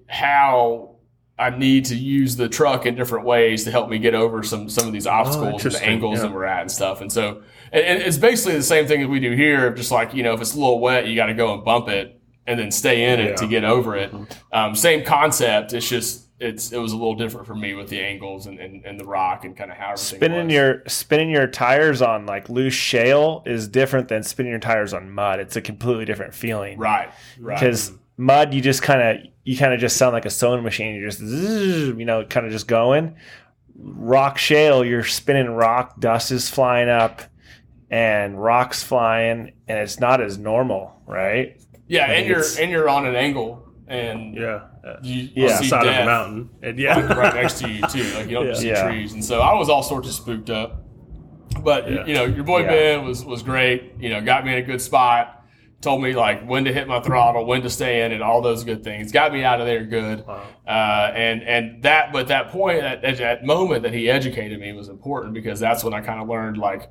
how I need to use the truck in different ways to help me get over some some of these obstacles and the angles yeah. that we're at and stuff. And so, and, it's basically the same thing that we do here. Just like you know, if it's a little wet, you got to go and bump it and then stay in it Yeah. Mm-hmm. to get over it. Um, same concept. It's just it's it was a little different for me with the angles and, and, and the rock and kind of how everything Spinning was. your spinning your tires on like loose shale is different than spinning your tires on mud. It's a completely different feeling. right right Because mud, you just kind of you kind of just sound like a sewing machine. You're just you know kind of just going. Rock shale, you're spinning rock. Dust is flying up, and rocks flying, and it's not as normal, right? yeah, I and you're and you're on an angle and yeah, you, Yeah. you on the see side of death the mountain, and like, yeah, right next to you too. Like you don't just see Yeah. trees, and so I was all sorts of spooked up. But Yeah. you know, your boy Yeah. Ben was was great. You know, got me in a good spot. Told me like when to hit my throttle, when to stay in, and all those good things. Got me out of there good. Wow. Uh, and and that, but that point, that, that, that moment that he educated me was important because that's when I kind of learned like,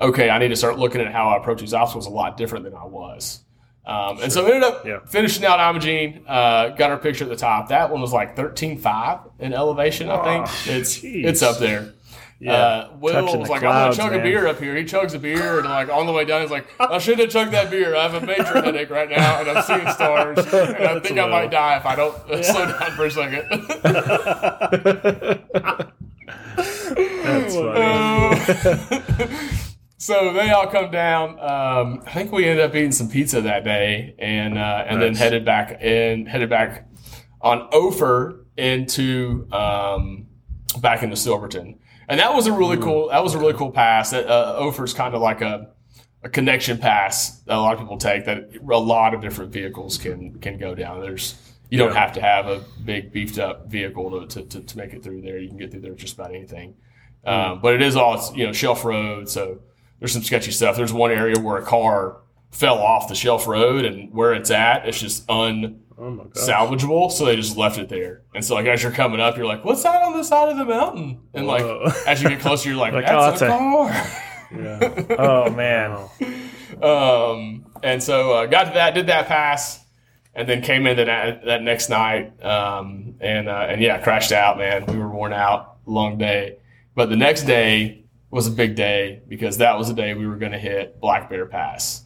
okay, I need to start looking at how I approach these obstacles a lot different than I was. Um, and so ended up Yeah. finishing out Imogene, uh, got our picture at the top. That one was like 13.5 in elevation, I think. Oh, it's jeez. it's up there. yeah. Uh, Will was like, clouds, I'm gonna chug man. a beer up here. He chugs a beer, and like on the way down, he's like, I should have chugged that beer. I have a major headache right now, and I'm seeing stars, and I think I might die if I don't uh, slow down for a second. That's funny. So they all come down. Um, I think we ended up eating some pizza that day, and uh, and then headed back in, headed back on Ophir into um, back into Silverton, and that was a really cool. That was a really cool pass. That uh, Ophir's kind of like a a connection pass that a lot of people take. That a lot of different vehicles can can go down. There's you don't have to have a big beefed up vehicle to, to, to, make it through there. You can get through there with just about anything. Um, but it is all you know shelf road, so there's some sketchy stuff. There's one area where a car fell off the shelf road, and where it's at, it's just unsalvageable. Oh. So they just left it there. And so like as you're coming up, you're like, "What's that on the side of the mountain?" And like as you get closer, you're like, Like, "That's oh, a a- car." Yeah. Oh man, um, and so uh, got to that, did that pass, and then came into that, that next night, um, and uh, and yeah, crashed out. Man, we were worn out, long day. But the next day, was a big day because that was the day we were going to hit Black Bear Pass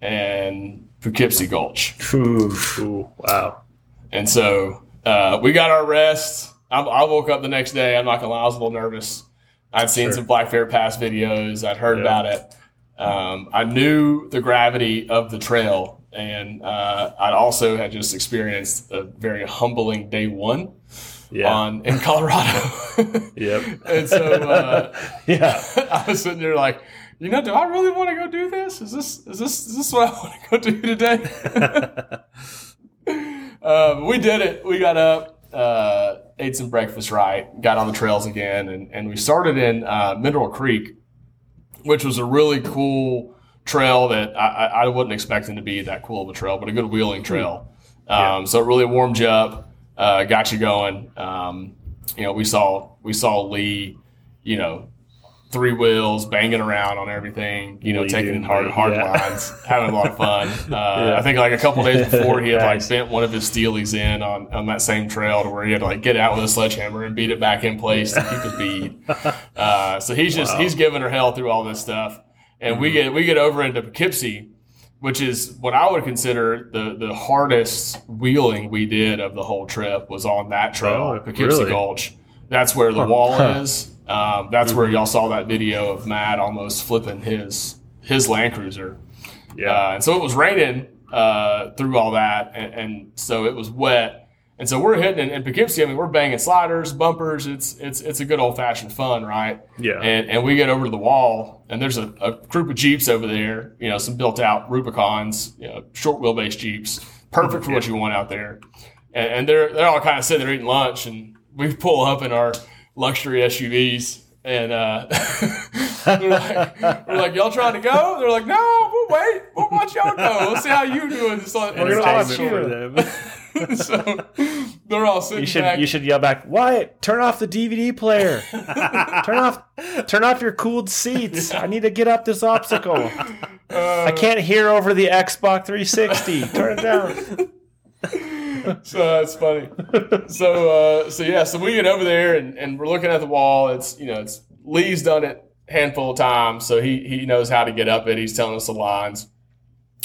and Poughkeepsie Gulch. Ooh. Ooh, wow. And so uh, we got our rest. I, I woke up the next day. I'm not gonna lie, I was a little nervous. I'd seen Sure. some Black Bear Pass videos. I'd heard Yeah. about it. Um, I knew the gravity of the trail, and uh, I'd also had just experienced a very humbling day one Yeah. on in Colorado. Yep. and so uh, Yeah. I was sitting there like, you know, do I really want to go do this? Is this is this is this what I want to go do today? um, we did it. We got up, uh, ate some breakfast right, got on the trails again, and, and we started in uh, Mineral Creek, which was a really cool trail that I, I I wasn't expecting to be that cool of a trail, but a good wheeling trail. Um, So it really warmed you up, uh, got you going. Um, you know, we saw we saw Lee, you know, three wheels banging around on everything, you know, Lee taking hard hard yeah. lines, having a lot of fun. Uh, I think like a couple days before he had like bent one of his steelies in on, on that same trail to where he had to like get out with a sledgehammer and beat it back in place to keep his bead. Uh, so he's just Wow. he's giving her hell through all this stuff, and we get we get over into Poughkeepsie, which is what I would consider the the hardest wheeling we did of the whole trip was on that trail, Oh, Poughkeepsie really? Gulch. That's where the wall Huh. is. Um, that's where y'all saw that video of Matt almost flipping his his Land Cruiser. Yeah. Uh, and so it was raining uh, through all that, and, and so it was wet. And so we're hitting in, in Poughkeepsie. I mean, we're banging sliders, bumpers. It's it's it's a good old fashioned fun, right? Yeah. And and we get over to the wall, and there's a, a group of jeeps over there. You know, some built out Rubicons, you know, short wheelbase jeeps, perfect for what you want out there. And, and they're they're all kind of sitting there eating lunch, and we pull up in our luxury SUVs. And uh, they're like, we're like, y'all trying to go? They're like, no, we'll wait. We'll watch y'all go. We'll see how you doing. It's like, We're gonna watch you. so they're all sitting You should back. you should yell back, Wyatt, turn off the DVD player. turn off turn off your cooled seats. I need to get up this obstacle. I can't hear over the Xbox 360. Turn it down. so that's funny. so uh, so yeah, so we get over there and, and we're looking at the wall. It's you know it's Lee's done it handful of times, so he he knows how to get up it. He's telling us the lines.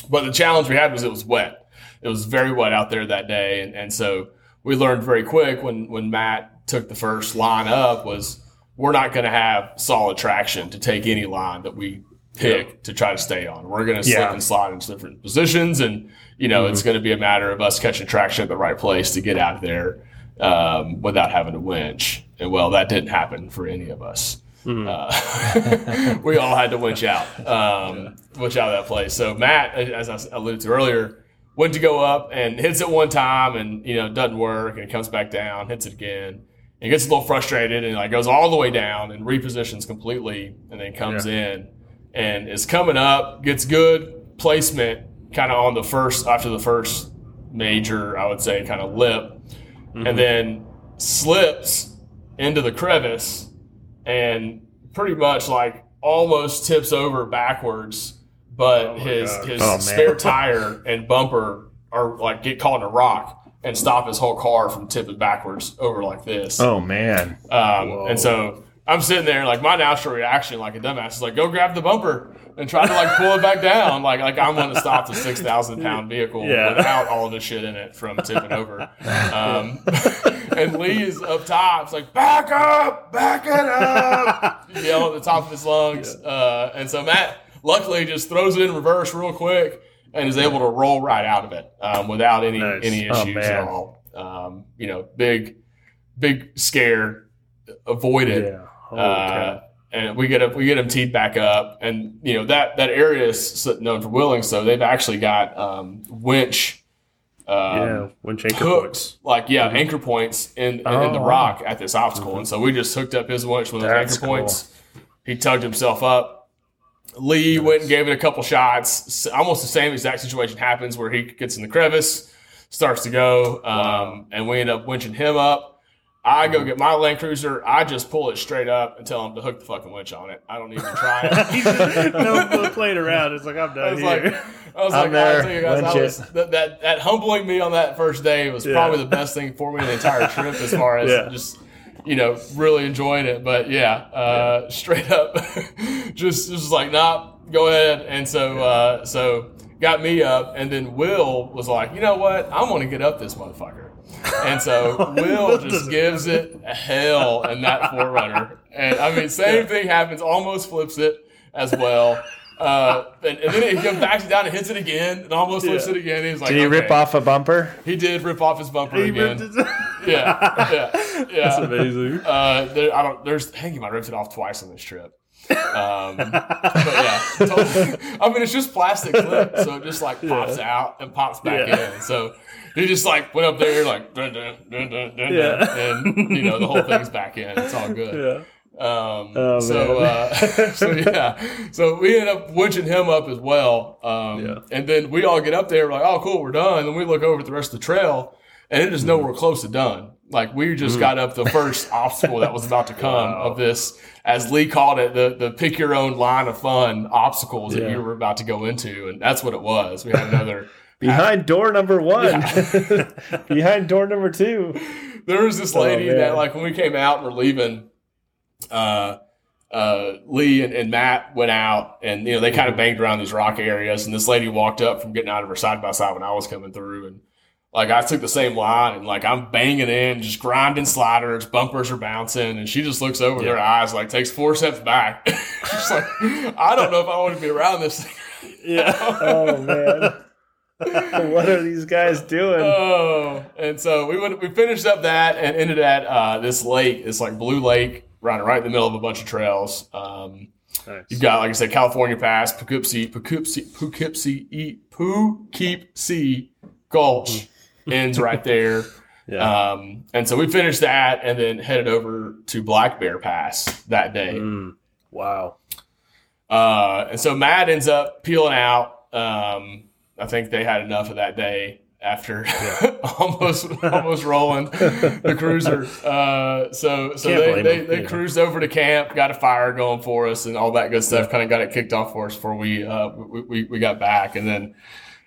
But the challenge we had was it was wet. It was very wet out there that day, and, and so we learned very quick when when Matt took the first line up was we're not going to have solid traction to take any line that we pick to try to stay on. We're going to slip Yeah. and slide into different positions, and you know it's going to be a matter of us catching traction at the right place to get out of there um, without having to winch. And well, that didn't happen for any of us. Uh, we all had to winch out, um, winch out of that place. So Matt, as I alluded to earlier, went to go up and hits it one time, and you know doesn't work, and it comes back down, hits it again, and gets a little frustrated, and like goes all the way down and repositions completely, and then comes in and is coming up, gets good placement, kind of on the first after the first major, I would say, kind of lip, and mm-hmm. then slips into the crevice and pretty much like almost tips over backwards, but Oh his God. his Oh, spare tire and bumper are like get caught in a rock and stop his whole car from tipping backwards over like this. Oh man. Um, and so I'm sitting there, like my natural reaction, like a dumbass, is like, go grab the bumper and try to like pull it back down. Like, like I'm going to stop the six thousand pound vehicle Yeah. without all of this shit in it from tipping over. Um, and Lee is up top. It's like, back up, back it up, yell at the top of his lungs. Uh, and so Matt, luckily, just throws it in reverse real quick and is able to roll right out of it um, without any Nice. any Oh, issues at all. Um, you know, big, big scare avoided. Yeah. Uh, and we get up, we get them teed back up, and you know that that area is known for wheeling, so they've actually got um, winch, um, yeah. Winch anchor hooks, points. like yeah, anchor points in, in, in the Oh, rock at this obstacle, and so we just hooked up his winch with those anchor points. He tugged himself up. Lee went and gave it a couple shots. Almost the same exact situation happens where he gets in the crevice, starts to go, um, and we end up winching him up. I go get my Land Cruiser. I just pull it straight up and tell him to hook the fucking winch on it. I don't even try it. no, no playing around. It's like I'm I done was here. like, I was I'm like, I there. tell you guys, I Winch was, that, that that humbling me on that first day was Yeah. probably the best thing for me on the entire trip as far as Yeah. just you know, really enjoying it. But yeah, uh, straight up, just just like, nah, go ahead. And so uh, so got me up, and then Will was like, you know what, I'm gonna get up this motherfucker. And so Will just gives it hell in that 4Runner. And I mean, same thing happens, almost flips it as well. Uh, and, and then he comes back down and hits it again, and almost flips Yeah. it again. He's like, Did he okay. rip off a bumper? He did rip off his bumper He again. ripped Yeah, yeah, yeah. That's amazing. Uh, there, I don't. There's. I think he might ripped it off twice on this trip. Um, but yeah, totally. I mean, it's just plastic clip, so it just like pops out and pops back Yeah. in. So he just like went up there like dun, dun, dun, dun, dun, Yeah. dun, and you know the whole thing's back in. It's all good. Yeah. Um, Oh, so, uh, so yeah, so we end up winching him up as well. Um, Yeah. and then we all get up there, like, oh, cool, we're done. Then we look over at the rest of the trail, and it is nowhere close to done. Like we just got up the first obstacle that was about to come Wow. of this, as Lee called it, the the pick your own line of fun obstacles that you were about to go into, and that's what it was. We had another. Behind door number one. Behind door number two. there was this lady Oh, that like when we came out and we're leaving uh uh lee and, and matt went out and you know they kind of banged around these rock areas and this lady walked up from getting out of her side by side when i was coming through and like i took the same line and like i'm banging in just grinding sliders bumpers are bouncing and she just looks over with her eyes like takes four steps back she's like i don't know if i want to be around this thing Yeah. Oh man. what are these guys doing? Oh, and so we went, we finished up that and ended at uh, this lake, It's like blue lake, running right in the middle of a bunch of trails. Um, Nice. you've got, like I said, California Pass, Poughkeepsie, Poughkeepsie, Poughkeepsie, E- Poughkeepsie Gulch ends right there. Yeah. Um, and so we finished that and then headed over to Black Bear Pass that day. Mm. Wow. Uh, and so Matt ends up peeling out. Um, I think they had enough of that day after almost almost rolling the cruiser. Uh, so so Can't they, they, they know. cruised over to camp, got a fire going for us, and all that good stuff. Kind of got it kicked off for us before we, uh, we, we we got back, and then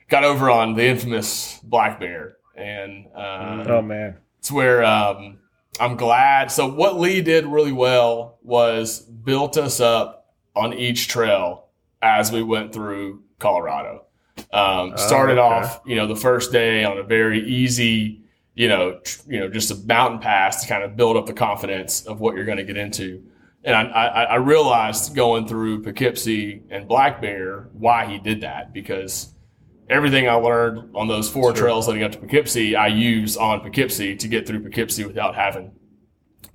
got over on the infamous Black Bear, and uh, Oh man. it's where um, I'm glad. So what Lee did really well was built us up on each trail as we went through Colorado. Um, started okay. off, you know, the first day on a very easy, you know, tr- you know, just a mountain pass to kind of build up the confidence of what you're going to get into. And I, I, I realized going through Poughkeepsie and Black Bear why he did that because everything I learned on those four trails leading up to Poughkeepsie, I use on Poughkeepsie to get through Poughkeepsie without having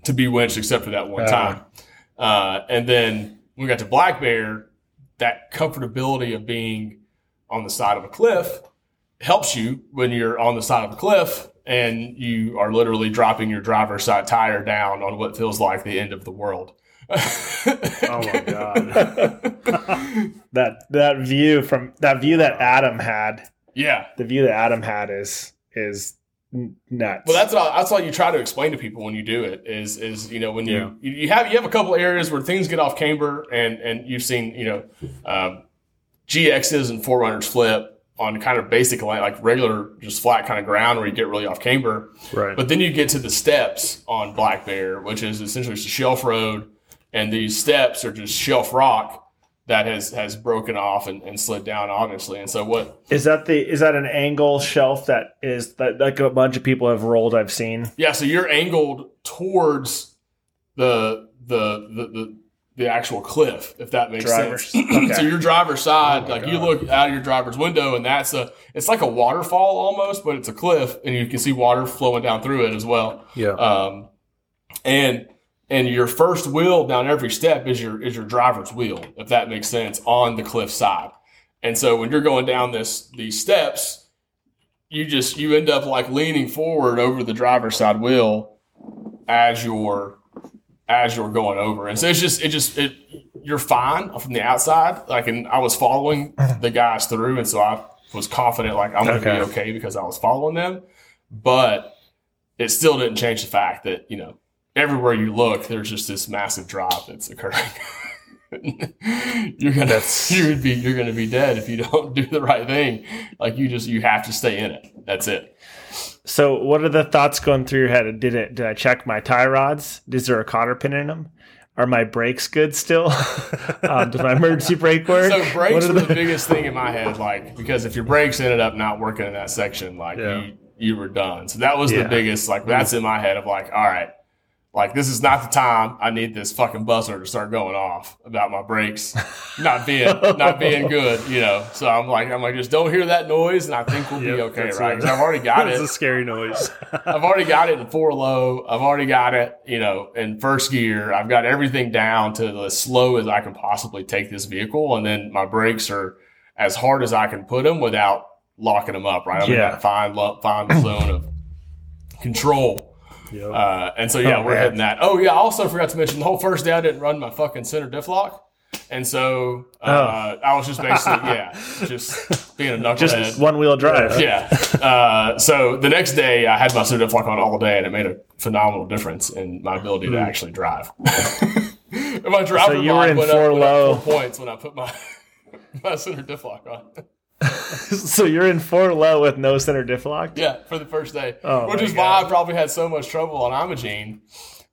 to be winched except for that one Ah. time. Uh, and then when we got to Black Bear, that comfortability of being on the side of a cliff helps you when you're on the side of a cliff and you are literally dropping your driver's side tire down on what feels like the end of the world. Oh my god. That that view from that view that Adam had, yeah. the view that Adam had is is nuts. Well, that's all, that's all you try to explain to people when you do it is is you know when you Yeah. you, you have you have a couple areas where things get off camber and and you've seen you know um, GXs and 4Runners flip on kind of basic land like regular just flat kind of ground where you get really off camber. right. But then you get to the steps on Black Bear, which is essentially just a shelf road, and these steps are just shelf rock that has has broken off and, and slid down, obviously. And so what? is that the is that an angle shelf that is that like a bunch of people have rolled I've seen? Yeah, so you're angled towards the the the the, the actual cliff, if that makes Driver's- sense. okay. so your driver's side, Oh like you look out of your driver's window, and that's a it's like a waterfall almost, but it's a cliff, and you can see water flowing down through it as well. yeah. Um, and and your first wheel down every step is your is your driver's wheel, if that makes sense, on the cliff side. And so when you're going down this these steps, you just you end up like leaning forward over the driver's side wheel as you're as you're going over. And so it's just it just it you're fine from the outside. Like and I was following the guys through and so I was confident like I'm gonna Okay. be okay because I was following them. But it still didn't change the fact that, you know, everywhere you look, there's just this massive drop that's occurring. you're gonna you're gonna be you're gonna be dead if you don't do the right thing. Like you just you have to stay in it. That's it. So, what are the thoughts going through your head? Did it? Did I check my tie rods? Is there a cotter pin in them? Are my brakes good still? um, does my emergency brake work? So brakes are the biggest thing in my head, like because if your brakes ended up not working in that section, like Yeah. you you were done. So that was Yeah. the biggest. Like that's in my head of like, all right, like this is not the time. I need this fucking buzzer to start going off about my brakes not being not being good. You know. So I'm like, I'm like, just don't hear that noise, and I think we'll be Yep, okay, right? Because I've already got it. It's a scary noise. I've already got it in four low. I've already got it, you know, in first gear. I've got everything down to as slow as I can possibly take this vehicle, and then my brakes are as hard as I can put them without locking them up. Right, I'm in Yeah. that fine, fine zone of control. Yep. Uh, and so yeah, Oh, we're man. hitting that. Oh yeah, I also forgot to mention the whole first day I didn't run my fucking center diff lock, and so uh, I was just basically yeah, just being a knucklehead. just one wheel drive? Yeah. Uh, so the next day, I had my center diff lock on all day, and it made a phenomenal difference in my ability to actually drive. My driver Hmm. So you were in four up, low. points when I put my my center diff lock on. so you're in four low with no center diff lock? Yeah, for the first day, Oh which is why I probably had so much trouble on Imogene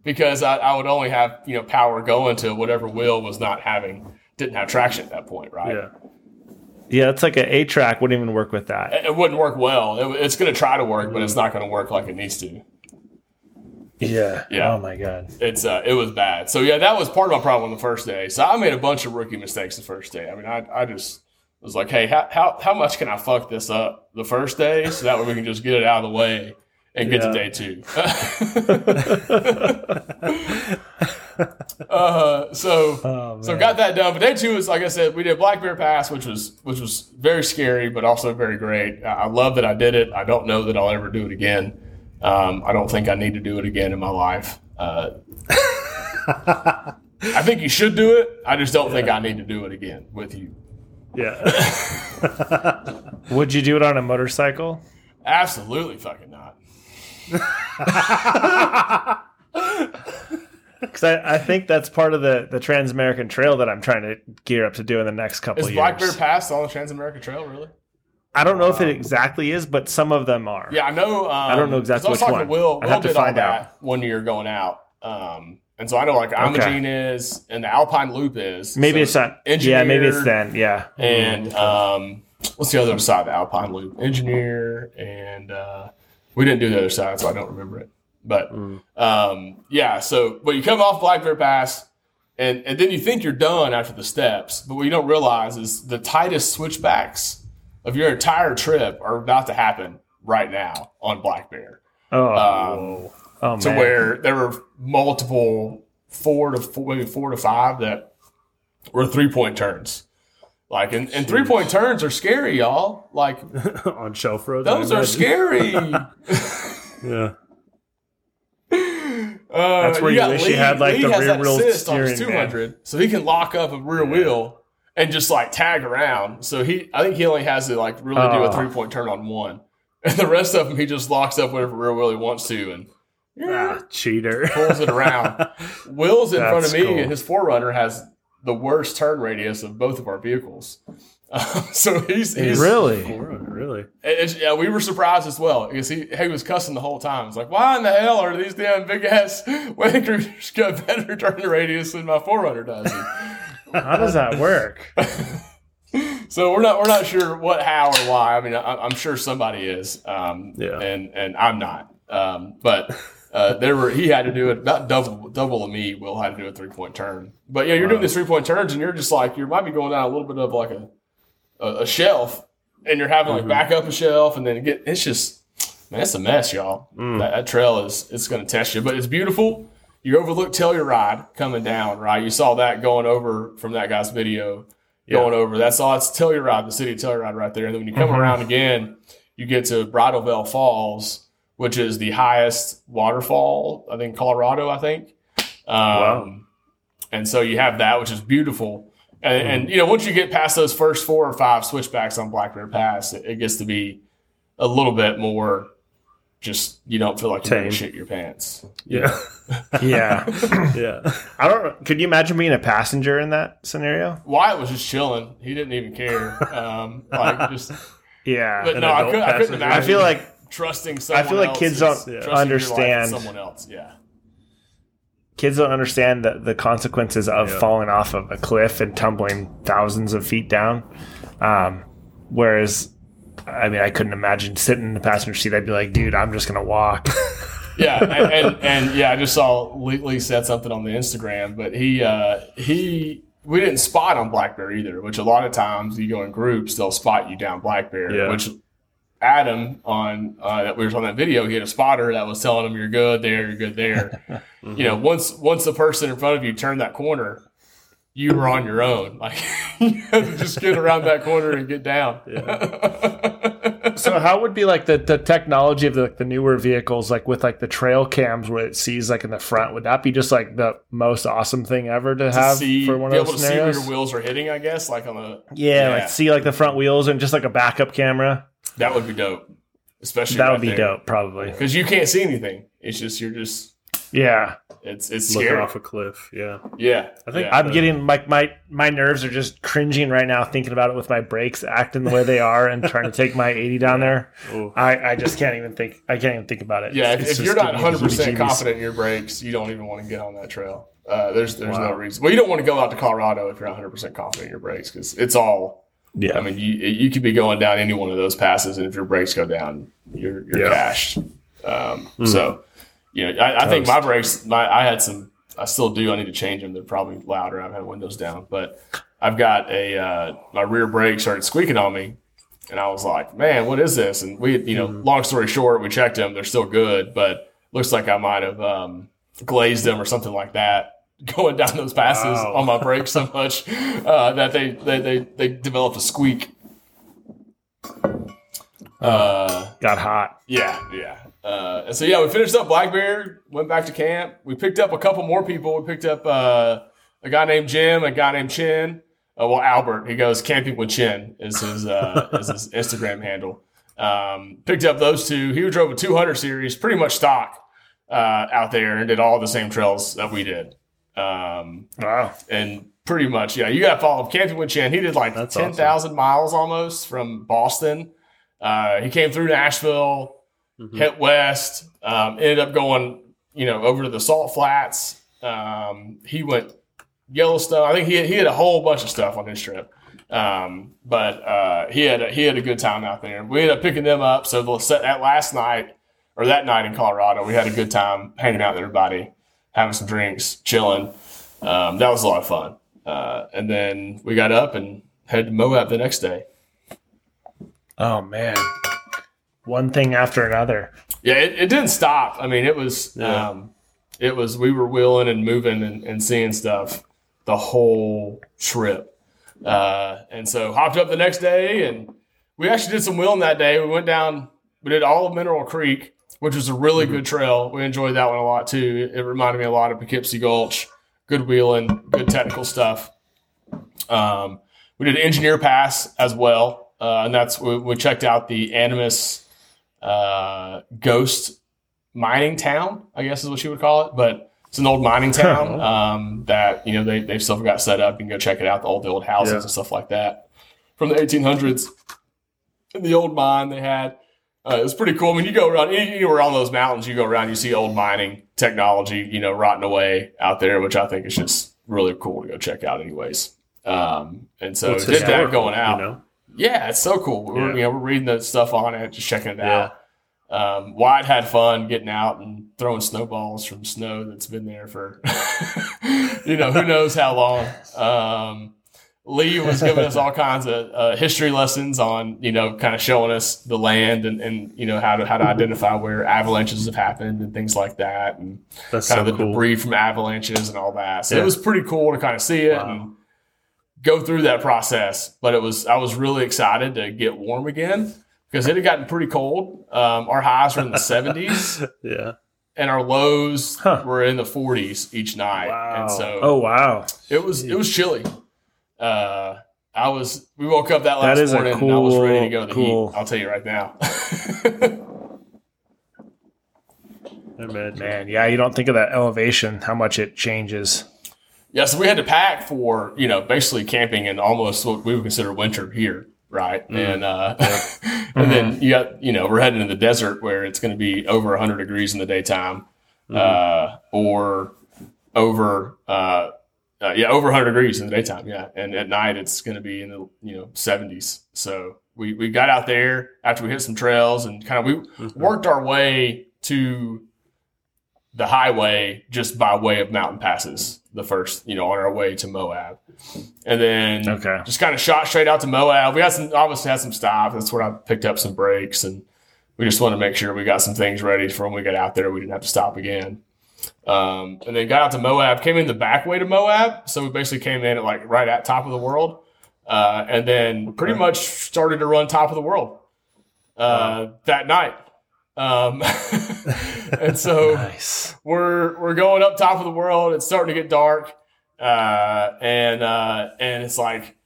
because I, I would only have you know power going to whatever wheel was not having didn't have traction at that point, right? yeah. Yeah, it's like an A-TRAC wouldn't even work with that. It, it wouldn't work well. It, it's going to try to work, but it's not going to work like it needs to. Yeah. Yeah. Oh my god. it's uh, it was bad. So yeah, that was part of my problem the first day. So I made a bunch of rookie mistakes the first day. I mean, I I just was like, hey, how how, how much can I fuck this up the first day so that way we can just get it out of the way and get to day two. uh, so Oh, so got that done. But day two is like I said, we did Black Bear Pass, which was which was very scary, but also very great. I I love that I did it. I don't know that I'll ever do it again. Um, I don't think I need to do it again in my life. Uh, I think you should do it. I just don't think I need to do it again with you. Yeah. Would you do it on a motorcycle? Absolutely fucking not. Because I, I think that's part of the, the Trans American Trail that I'm trying to gear up to do in the next couple Is of Black Bear years. Pass on the Trans American Trail really? I don't know if it exactly is, but some of them are. Yeah, I know. Um, I don't know exactly I was which talking one. to Will. Will have to find that one year going out. Um, and so I know like Imogene is and the Alpine Loop is. Maybe So it's not. Yeah, maybe it's then. Yeah. And um, what's the other side of the Alpine Loop? Engineer and uh, we didn't do the other side, so I don't remember it. But um, yeah, so but you come off Black Bear Pass, and and then you think you're done after the steps, but what you don't realize is the tightest switchbacks of your entire trip are about to happen right now on Black Bear. Oh, Um, oh to man. where there were multiple four to four, maybe four to five that were three point turns. Like and, and three point turns are scary, y'all. Like on shelf road. Those are scary. Yeah. Uh, That's where you wish you had, like, the has rear wheel steering, 200, so he can lock up a rear wheel and just like tag around. So he, I think he only has to like really do a Oh. three point turn on one, and the rest of them he just locks up whatever rear wheel he wants to and Ah, cheater. pulls it around. Will's in front of me, cool. and his 4Runner has the worst turn radius of both of our vehicles. Um, so he's, he's really? really? It's, yeah, we were surprised as well because he he was cussing the whole time. It's like, why in the hell are these damn big ass Land Cruisers got better turn radius than my 4Runner does? How does that work? so we're not we're not sure what, how, or why. I mean, I, I'm sure somebody is, um, Yeah. and and I'm not. Um, but uh, there were he had to do it about double double of me. Will had to do a three point turn. But yeah, you're doing these three point turns, and you're just like you might be going down a little bit of like a a, a shelf, and you're having like mm-hmm. back up a shelf, and then get it's just man, it's a mess, y'all. Mm. That, that trail is it's going to test you, but it's beautiful. You overlook Telluride coming down, right? You saw that going over from that guy's video going over. That's all. It's Telluride, the city of Telluride, right there. And then when you come mm-hmm. around again, you get to Bridalveil Falls, which is the highest waterfall I think Colorado. I think. Um, And so you have that, which is beautiful. And, and you know, once you get past those first four or five switchbacks on Black Bear Pass, it, it gets to be a little bit more. Just you don't feel like Tame. to shit your pants. Yeah. Yeah. yeah. I don't. Could you imagine being a passenger in that scenario? Wyatt was just chilling; he didn't even care. Um, like just, Yeah. but An no, I, could, I couldn't imagine. I feel like trusting someone. I feel like else kids is don't trusting your life with understand- someone else. Yeah, Kids don't understand the, the consequences of Yeah. falling off of a cliff and tumbling thousands of feet down. Um, whereas, I mean, I couldn't imagine sitting in the passenger seat. I'd be like, dude, I'm just gonna walk. yeah, and, and, and yeah, I just saw Lee, Lee said something on the Instagram, but he uh, he we didn't spot on Black Bear either. Which a lot of times you go in groups, they'll spot you down Black Bear. Yeah. Which Adam on uh, that we were on that video, he had a spotter that was telling him you're good there, you're good there. You know, once once the person in front of you turned that corner, you were on your own. Like you had to just get around that corner and get down. so how would be like the, the technology of the, like the newer vehicles like with like the trail cams where it sees like in the front would that be just like the most awesome thing ever to, to have see, for one be of able those to see where your wheels are hitting, I guess, like on the yeah, Yeah. like see like the front wheels and just like a backup camera that would be dope. Especially that would be dope probably because you can't see anything. It's just you're just yeah it's it's Looking scary. off a cliff. Yeah. yeah, I think yeah. i'm getting like my my nerves are just cringing right now thinking about it with my brakes acting the way they are and trying to take my 80 down there i i just can't even think i can't even think about it yeah. It's If, if you're not 100 percent confident in your brakes, you don't even want to get on that trail. Uh, there's there's no reason. Well, you don't want to go out to Colorado if you're not 100 percent confident in your brakes because it's all. Yeah I mean, you you could be going down any one of those passes, and if your brakes go down, you're you're Yeah. cashed. Um, So, you know, I, I think my brakes. My I had some. I still do. I need to change them. They're probably louder. I've had windows down, but I've got a uh, my rear brake started squeaking on me, and I was like, "Man, what is this?" And we, you know, long story short, we checked them. They're still good, but looks like I might have um, glazed them or something like that. Going down those passes Wow. on my brakes so much uh, that they, they they they developed a squeak. Uh, got hot yeah, yeah. Uh, and so yeah, we finished up Black Bear, went back to camp. We picked up a couple more people. We picked up uh, a guy named Jim, a guy named Chin. Uh, well, Albert. He goes camping with Chin is his uh, is his Instagram handle. Um, picked up those two. He drove a 200 series, pretty much stock uh, out there, and did all the same trails that we did. Um, wow and pretty much, yeah, you got to follow Camping with Chin. He did like That's ten thousand miles almost from Boston. Uh, he came through Nashville, Mhm. hit west, um, ended up going, you know, over to the Salt Flats. Um, he went Yellowstone. I think he had, he had a whole bunch of stuff on his trip. Um, but uh, he had a, he had a good time out there. We ended up picking them up. So set that last night or that night in Colorado, we had a good time hanging out with everybody, having some drinks, chilling. Um, that was a lot of fun. Uh, and then we got up and headed to Moab the next day. oh man one thing after another Yeah, it, it didn't stop. I mean, it was Yeah. um, it was we were wheeling and moving and, and seeing stuff the whole trip. Uh, and so hopped up the next day and we actually did some wheeling that day. We went down, we did all of Mineral Creek, which was a really good trail. We enjoyed that one a lot too. It, it reminded me a lot of Poughkeepsie Gulch. Good wheeling, good technical stuff. Um, we did Engineer Pass as well, uh, and that's we, we checked out the Animas uh, Ghost mining town, I guess is what you would call it, but it's an old mining town um, that you know they they've still got set up. You can go check it out, the old the old houses Yeah. and stuff like that from the 1800s. In the old mine they had. Uh, it was pretty cool. I mean, you go around anywhere on those mountains, you go around, you see old mining technology, you know, rotting away out there, which I think is just really cool to go check out, anyways. Um, and so Well, did that going out. You know? Yeah, it's so cool. We're, Yeah. you know, we're reading the stuff on it, just checking it Yeah. out. Um, Wyatt had fun getting out and throwing snowballs from snow that's been there for, you know, who knows how long. Um, Lee was giving us all kinds of uh, history lessons on, you know, kind of showing us the land and, and you know how to how to identify where avalanches have happened and things like that, and That's kind so of the cool. debris from avalanches and all that. So Yeah. it was pretty cool to kind of see it Wow. and go through that process. But it was I was really excited to get warm again because it had gotten pretty cold. Um, our highs were in the 70s Yeah. and our lows Huh. were in the 40s each night. Wow. And so oh wow it was it was chilly. Uh, I was we woke up that That last is a morning and I was ready to go to the cool- heat. I'll tell you right now. I man yeah you don't think of that elevation how much it changes Yeah, so we had to pack for you know basically camping in almost what we would consider winter here. right? And uh, and then you got you know we're heading to the desert where it's going to be over 100 degrees in the daytime, uh, or over uh, uh, yeah over 100 degrees in the daytime, yeah, and at night it's going to be in the you know 70s. So we we got out there after we hit some trails and kind of we worked our way to the highway just by way of mountain passes the first you know on our way to moab. And then Okay. just kind of shot straight out to moab. We had some obviously had some stops. That's where i picked up some breaks and we just wanted to make sure we got some things ready for when we got out there we didn't have to stop again um, and then got out to moab came in the back way to moab so we basically came in at like right at top of the world uh, and then pretty much started to run top of the world uh, that night um, and so Nice. we're we're going up top of the world. It's starting to get dark, uh, and uh, and it's like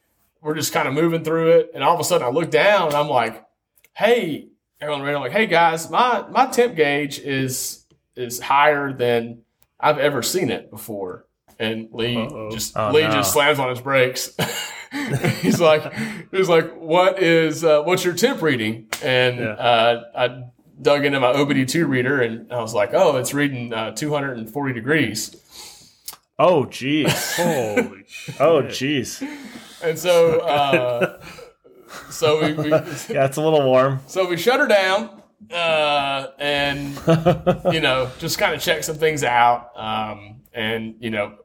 we're just kind of moving through it. And all of a sudden, I look down and I'm like, "Hey, everyone!" I'm like, "Hey guys, my my temp gauge is is higher than I've ever seen it before." And Lee Uh-oh. just Oh, Lee no. just slams on his brakes. he's like, he's like, "What is uh, what's your temp reading?" And Yeah. uh, I dug into my OBD2 reader and I was like, "Oh, it's reading uh, 240 degrees." Oh, jeez. Holy. Oh, jeez. And so, uh, so we, we Yeah, it's a little warm. so we shut her down uh, and you know just kind of check some things out um, and you know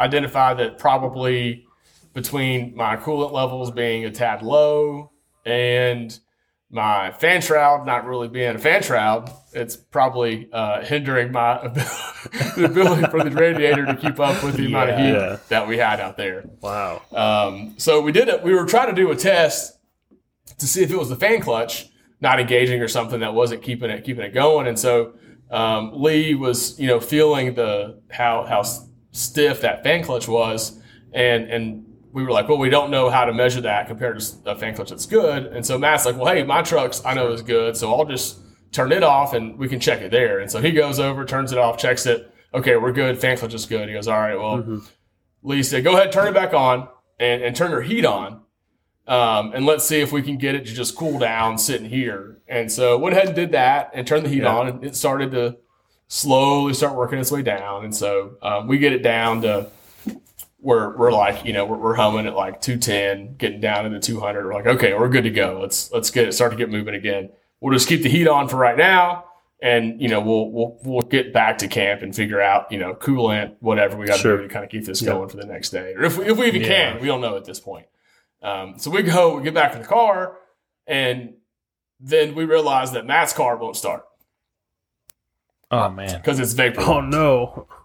identify that probably between my coolant levels being a tad low and my fan shroud not really being a fan shroud, it's probably uh, hindering my ability, the ability for the radiator to keep up with the amount of heat Yeah. that we had out there. Wow. Um, so we did it. We were trying to do a test to see if it was the fan clutch not engaging or something that wasn't keeping it keeping it going. And so um, Lee was, you know, feeling the how how stiff that fan clutch was, and and we were like, well, we don't know how to measure that compared to a fan clutch that's good. And so Matt's like, well, hey, my truck's I know is good, so I'll just turn it off and we can check it there. And so he goes over, turns it off, checks it. Okay, we're good. Fan clutch is good. He goes, all right, well. Lee said, "Go ahead, turn it back on, and, and turn your heat on, um, and let's see if we can get it to just cool down sitting here." And so went ahead and did that, and turned the heat Yeah. on, and it started to slowly start working its way down. And so um, we get it down to where we're like, you know, we're, we're humming at like 210, getting down into 200. We're like, okay, we're good to go. Let's let's get it start to get moving again. We'll just keep the heat on for right now. And you know we'll we'll we'll get back to camp and figure out you know coolant whatever we got to Sure. do to kind of keep this Yeah. going for the next day, or if we, if we even Yeah. can, we don't know at this point. Um, so we go, we get back in the car, and then we realize that Matt's car won't start Oh, man. because it's vapor. Oh no.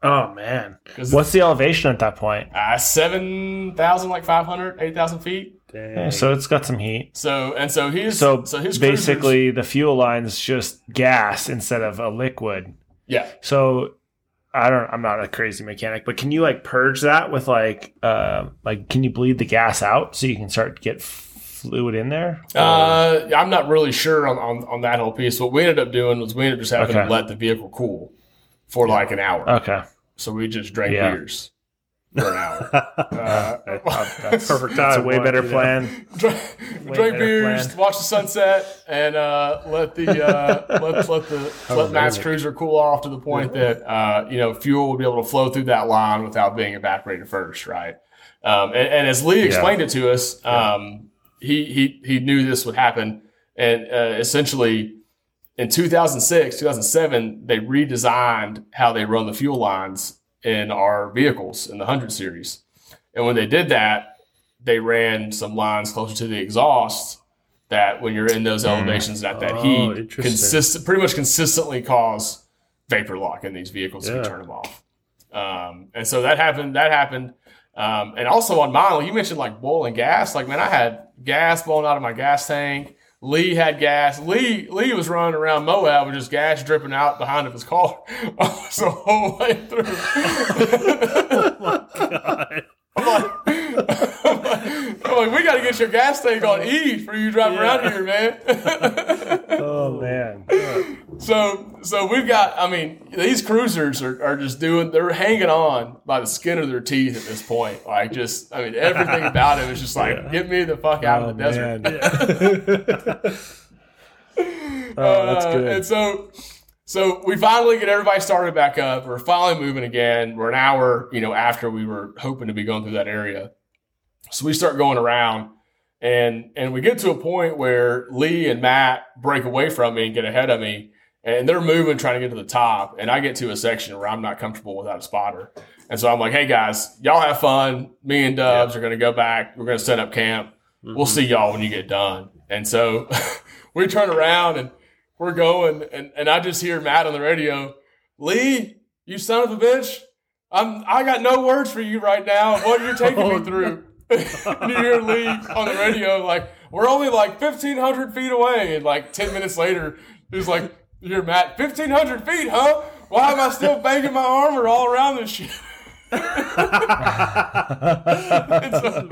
Oh, man, What's the elevation at that point? uh, seven thousand, like 500, 8,000 feet. Dang. So it's got some heat. So and so he's So, so his cruisers- basically, the fuel line's just gas instead of a liquid. yeah. So I don't. I'm not a crazy mechanic, but can you like purge that with like, uh, like can you bleed the gas out so you can start to get fluid in there? Uh, I'm not really sure on, on, on that whole piece. What we ended up doing was we ended up just having Okay. to let the vehicle cool for like an hour. Okay. so we just drank Yeah. beers for an hour. Uh, That's Perfect That's a time, way better plan. drank, Way beers, plan. watch the sunset, and uh, let the uh, let let the let Matt's cruiser cool off to the point that uh, you know fuel will be able to flow through that line without being evaporated first, right? Um, and, and as Lee explained it to us, um, he he he knew this would happen, and uh, essentially. In 2006, 2007, they redesigned how they run the fuel lines in our vehicles in the 100 series. And when they did that, they ran some lines closer to the exhaust that when you're in those elevations and at that Oh, heat, interesting. consistent, pretty much consistently cause vapor lock in these vehicles if you turn them off. Um, and so that happened. That happened. Um, and also on mine, like you mentioned like boiling gas. Like man, I had gas blowing out of my gas tank. Lee had gas. Lee Lee was running around Moab with just gas dripping out behind of his car the whole way through. Oh God. I'm like, I'm like, like, we got to get your gas tank on E for you driving drive around here, man. oh man. So, so we've got. I mean, these cruisers are, are just doing. They're hanging on by the skin of their teeth at this point. Like, just. I mean, everything about it is just like, get me the fuck out Oh of the desert. man. oh, that's Uh, good. And so, so we finally get everybody started back up. We're finally moving again. We're an hour, you know, after we were hoping to be going through that area. So we start going around, and and we get to a point where Lee and Matt break away from me and get ahead of me, and they're moving trying to get to the top, and I get to a section where I'm not comfortable without a spotter, and so I'm like, hey guys, y'all have fun. Me and Dubs are going to go back. We're going to set up camp. We'll mm-hmm. see y'all when you get done. And so we turn around and we're going, and, and I just hear Matt on the radio, Lee, you son of a bitch, I'm I got no words for you right now. What you're taking Oh, me through. You hear Lee on the radio like, we're only like fifteen hundred feet away, and like ten minutes later, he's like, You're Matt, fifteen hundred feet, huh? Why am I still banging my armor all around this shit? And so,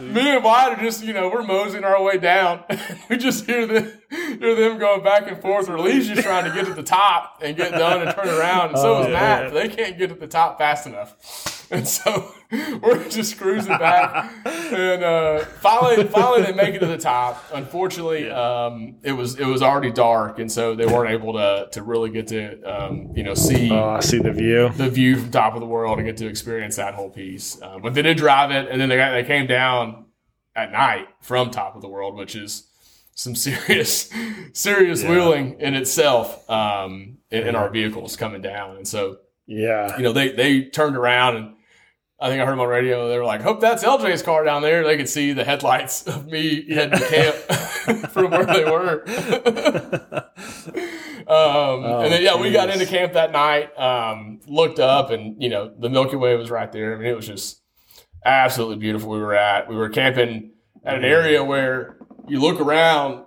me and Wyatt are just, you know, we're moseying our way down. we just hear them, hear them going back and forth. Or Lee's just trying to get to the top and get done and turn around. And so is Oh, Matt. But they can't get to the top fast enough. And so we're just cruising back. And uh, finally, finally they make it to the top. Unfortunately, um, it was it was already dark, and so they weren't able to to really get to um, you know see oh, I see the view. the view from top of the world and get to experience that whole piece. Uh, but they did drive it, and then they got, they came down at night from top of the world, which is some serious serious Yeah. wheeling in itself um, in, in our vehicles coming down. And so Yeah. you know they they turned around and. I think I heard them on radio. They were like, "Hope that's LJ's car down there." They could see the headlights of me heading to camp from where they were. Um, and then yeah, we got into camp that night. Um, looked up, and you know the Milky Way was right there. I mean, it was just absolutely beautiful. We were at we were camping at an area where you look around,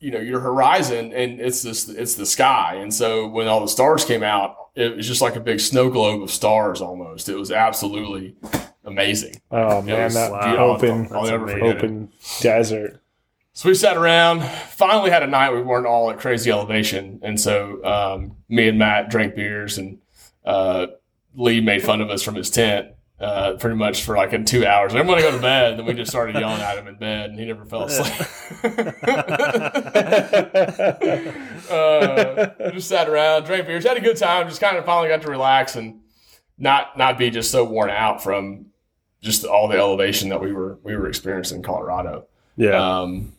you know, your horizon, and it's this it's the sky. And so when all the stars came out, it was just like a big snow globe of stars almost. It was absolutely amazing. Oh man, that beautiful. open I'll never amazing. forget it. open desert. So we sat around. Finally, had a night we weren't all at crazy elevation, and so um, me and Matt drank beers, and uh, Lee made fun of us from his tent. Uh, pretty much for like in two hours. I'm gonna go to bed. And then we just started yelling at him in bed, and he never fell asleep. uh, just sat around, drank beers, had a good time. Just kind of finally got to relax and not not be just so worn out from just all the elevation that we were we were experiencing in Colorado. Yeah. Um,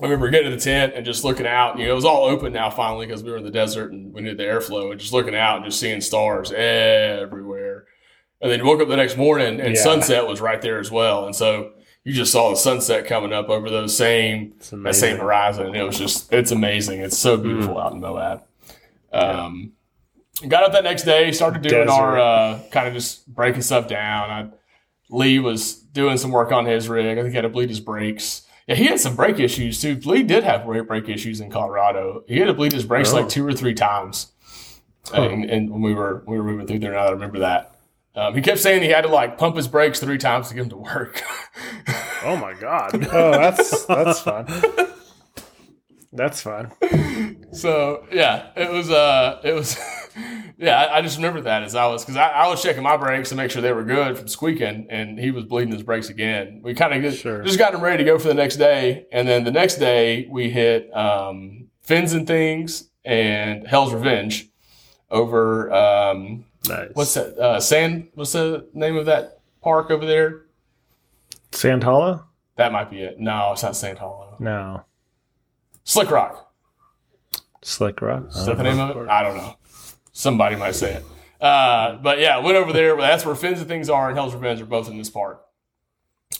I remember getting to the tent and just looking out. You know, it was all open now finally because we were in the desert and we needed the airflow. And just looking out and just seeing stars everywhere. And then you woke up the next morning and Yeah. sunset was right there as well. And so you just saw the sunset coming up over those same that same horizon. And it was just it's amazing. It's so beautiful Mm. out in Moab. Um, got up that next day, started doing Desert. our uh, kind of just breaking stuff down. I, Lee was doing some work on his rig. I think he had to bleed his brakes. Yeah, he had some brake issues too. Lee did have brake brake issues in Colorado. He had to bleed his brakes Oh. like two or three times. Huh. And, and when we were we were moving through there, now I remember that. Um, he kept saying he had to like pump his brakes three times to get him to work. oh my god. Oh, that's that's fun. That's fun. so yeah, it was uh it was yeah, I, I just remember that as I was because I, I was checking my brakes to make sure they were good from squeaking, and he was bleeding his brakes again. We kind of just, Sure. just got him ready to go for the next day, and then the next day we hit um, fins and things and Hell's Revenge over um, Nice. what's that uh, Sand? What's the name of that park over there? Sand Hollow? That might be it. No, it's not Sand Hollow. No. Slick Rock. Slick Rock. Is that the name of it? I don't know. Somebody might say it. Uh, but yeah, went over there. That's where Fins and Things are and Hell's Revenge are both in this park.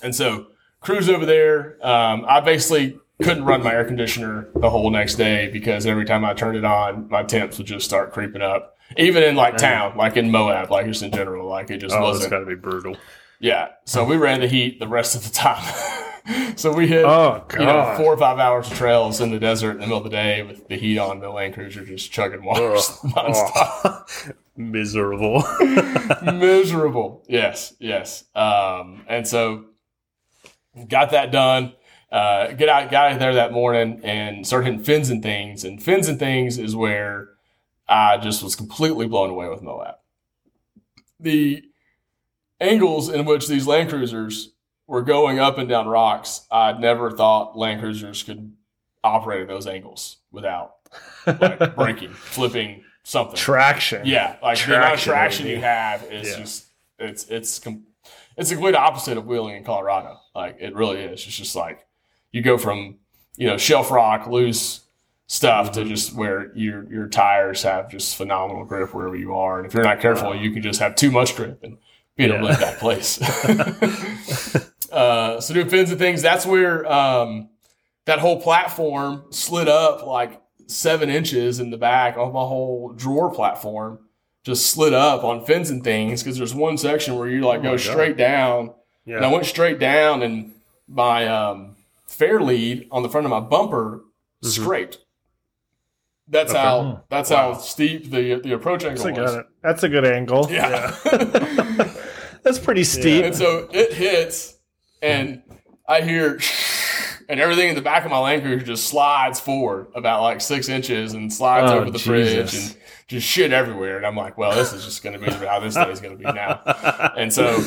And so cruise over there. Um, I basically couldn't run my air conditioner the whole next day because every time I turned it on, my temps would just start creeping up. Even in like town, like in Moab, like just in general, like it just Oh, it's wasn't. got to be brutal. Yeah. So we ran the heat the rest of the time. so we hit Oh you know, four or five hours of trails in the desert in the middle of the day with the heat on, the Land Cruiser just chugging water nonstop. Oh. Miserable. Miserable. Yes, yes. Um, and so got that done. uh, get out, got out there that morning and started hitting fins and things. And fins and things is where I just was completely blown away with Moab. The angles in which these Land Cruisers were going up and down rocks, I'd never thought Land Cruisers could operate at those angles without like breaking, flipping, something. Traction. Yeah, like the amount of Traction, traction baby. you have is Yeah. just it's it's it's the complete opposite of wheeling in Colorado. Like it really is. It's just like you go from you know shelf rock, loose stuff Mm-hmm. to just where your your tires have just phenomenal grip wherever you are, and if you're not careful, you can just have too much grip and be in a Yeah. really bad place. uh, so doing fins and things, that's where um, that whole platform slid up like seven inches in the back of my whole drawer platform just slid up on fins and things because there's one section where you like Oh go straight down and I went straight down and my um, fair lead on the front of my bumper scraped. That's Okay. how hmm. that's Wow. how steep the the approach angle That's a was. good, that's a good angle. Yeah. That's pretty steep. and so it hits, and I hear, and everything in the back of my Land Cruiser just slides forward about like six inches and slides Oh, over the fridge Jesus. and just shit everywhere. And I'm like, well, this is just going to be how this day is going to be now. And so,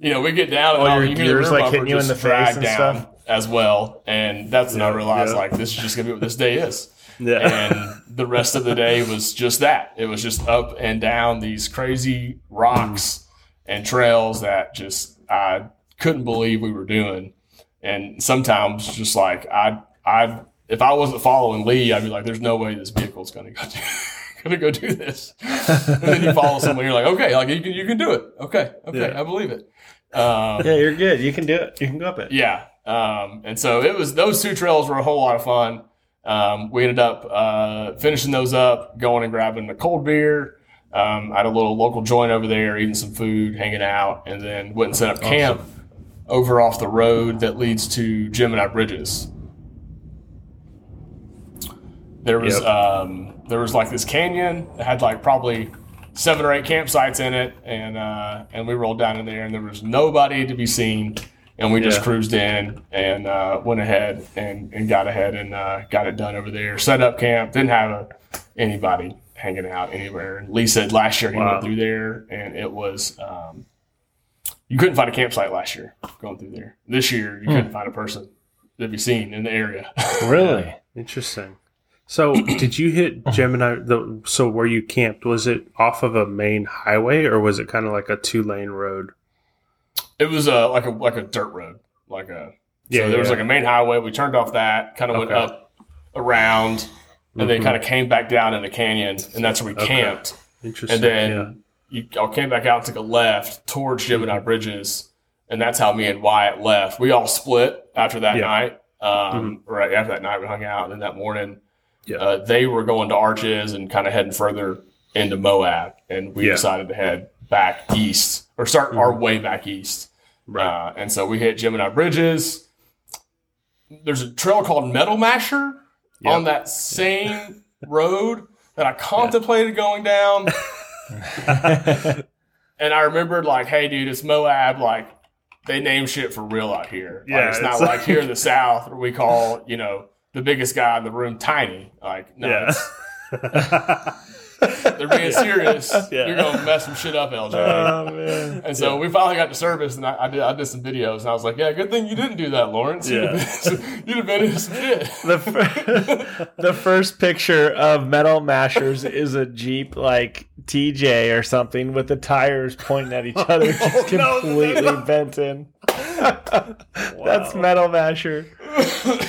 you know, we get down and All all, your you hear the gears, like, hitting you in the face drag and down stuff? as well. And that's when I Yeah, realized yeah. like this is just going to be what this day is Yeah. and the rest of the day was just that. It was just up and down these crazy rocks and trails that just I couldn't believe we were doing. And sometimes just like I I if I wasn't following Lee, I'd be like, "There's no way this vehicle's going to go do, going to go do this." and then you follow someone, you're like, "Okay, like you can you can do it. Okay, okay, Yeah. I believe it." Um, yeah, you're good. You can do it. You can go up it. yeah. Um, and so it was those two trails were a whole lot of fun. Um, we ended up uh, finishing those up, going and grabbing a cold beer. Um, I had a little local joint over there, eating some food, hanging out, and then went and set up camp over off the road that leads to Gemini Bridges. There was Yep. um, there was like this canyon that had like probably seven or eight campsites in it, and uh, and we rolled down in there, and there was nobody to be seen, and we just Yeah. cruised in and uh, went ahead and, and got ahead and uh, got it done over there. Set up camp, didn't have a, anybody hanging out anywhere. Lee said last year he Wow. went through there, and it was um, you couldn't find a campsite last year going through there. This year you couldn't find a person to be seen in the area. Really? Interesting. So, did you hit Gemini? The so where you camped was it off of a main highway or was it kind of like a two lane road? It was uh, like a like a dirt road, like a Yeah, So there was like a main highway. We turned off that, kind of went Okay. up around, and then Mhm. kind of came back down in the canyon, and that's where we Okay. camped. Interesting. And then yeah. you all came back out and took a left towards Gemini Bridges, and that's how me and Wyatt left. We all split after that Yeah. night. Um, Right after that night, we hung out, and then that morning, Yeah. uh, they were going to Arches and kind of heading further into Moab, and we Yeah. decided to head back east or start our way back east. Right. Uh, and so we hit Gemini Bridges. There's a trail called Metal Masher Yep. on that same road that I contemplated going down. and I remembered, like, hey, dude, it's Moab. Like, they name shit for real out here. Like, Yeah, it's not like like- here in the South where we call, you know, the biggest guy in the room tiny. Like, no, yeah. They're being serious. Yeah. You're going to mess some shit up, LJ. Oh man. And so we finally got to service, and I, I did I did some videos, and I was like, "Yeah, good thing you didn't do that, Lawrence. You'd, Yeah. have, been, you'd have been in some shit." The, fir- the first picture of metal mashers is a Jeep like TJ or something with the tires pointing at each other, just Oh, no, completely no. bent in. That's metal masher.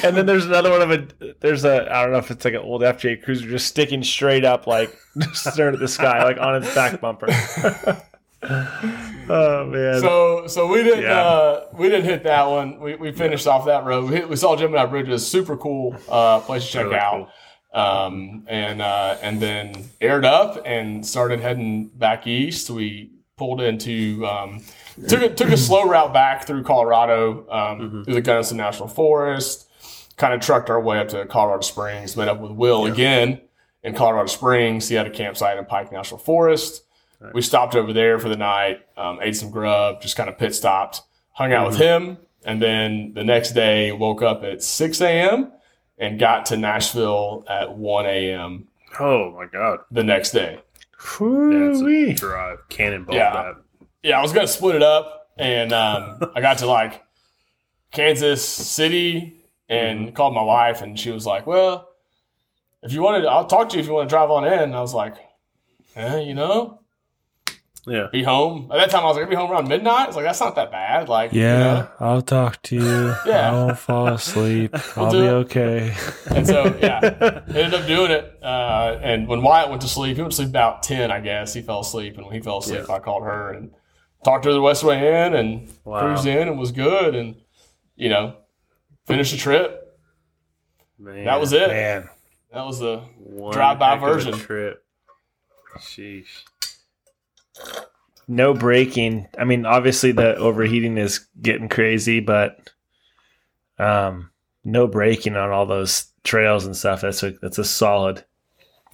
And then there's another one of a there's a I don't know if it's like an old FJ Cruiser just sticking straight up like just staring at the sky like on its back bumper. oh man. So so we didn't Yeah. uh, we didn't hit that one. We, we finished off that road. We, hit, we saw Gemini Bridges, super cool uh, place to check Really out. Um, and uh, and then aired up and started heading back east. We pulled into um, took a, took a slow route back through Colorado um, through the Gunnison National Forest. Kind of trucked our way up to Colorado Springs. Met up with Will again in Colorado Springs. He had a campsite in Pike National Forest. We stopped over there for the night, um, ate some grub, just kind of pit stopped, hung out with him, and then the next day woke up at 6 a.m. and got to Nashville at 1 a.m. Oh my god. the next day. That's a drive. Cannonball Yeah. that. Yeah, I was gonna split it up, and um, I got to like Kansas City and called my wife, and she was like, "Well, if you wanted, I'll talk to you if you want to drive on in." And I was like, eh, "You know, Yeah. be home." At that time, I was like, "I'll "Be home around midnight." It's like that's not that bad. Like, you know? I'll talk to you. Yeah. I won't fall asleep. I'll be it. okay. And so, yeah, ended up doing it. Uh, and when Wyatt went to sleep, he went to sleep about 10, I guess. He fell asleep. And when he fell asleep, I called her and talked to her the Westway Inn and Wow. cruised in and was good. And, you know, finished the trip. Man. That was it. Man, That was the One Drive-by heck of a version. trip. Sheesh. No braking. I mean, obviously the overheating is getting crazy, but um, no braking on all those trails and stuff. That's a that's a solid.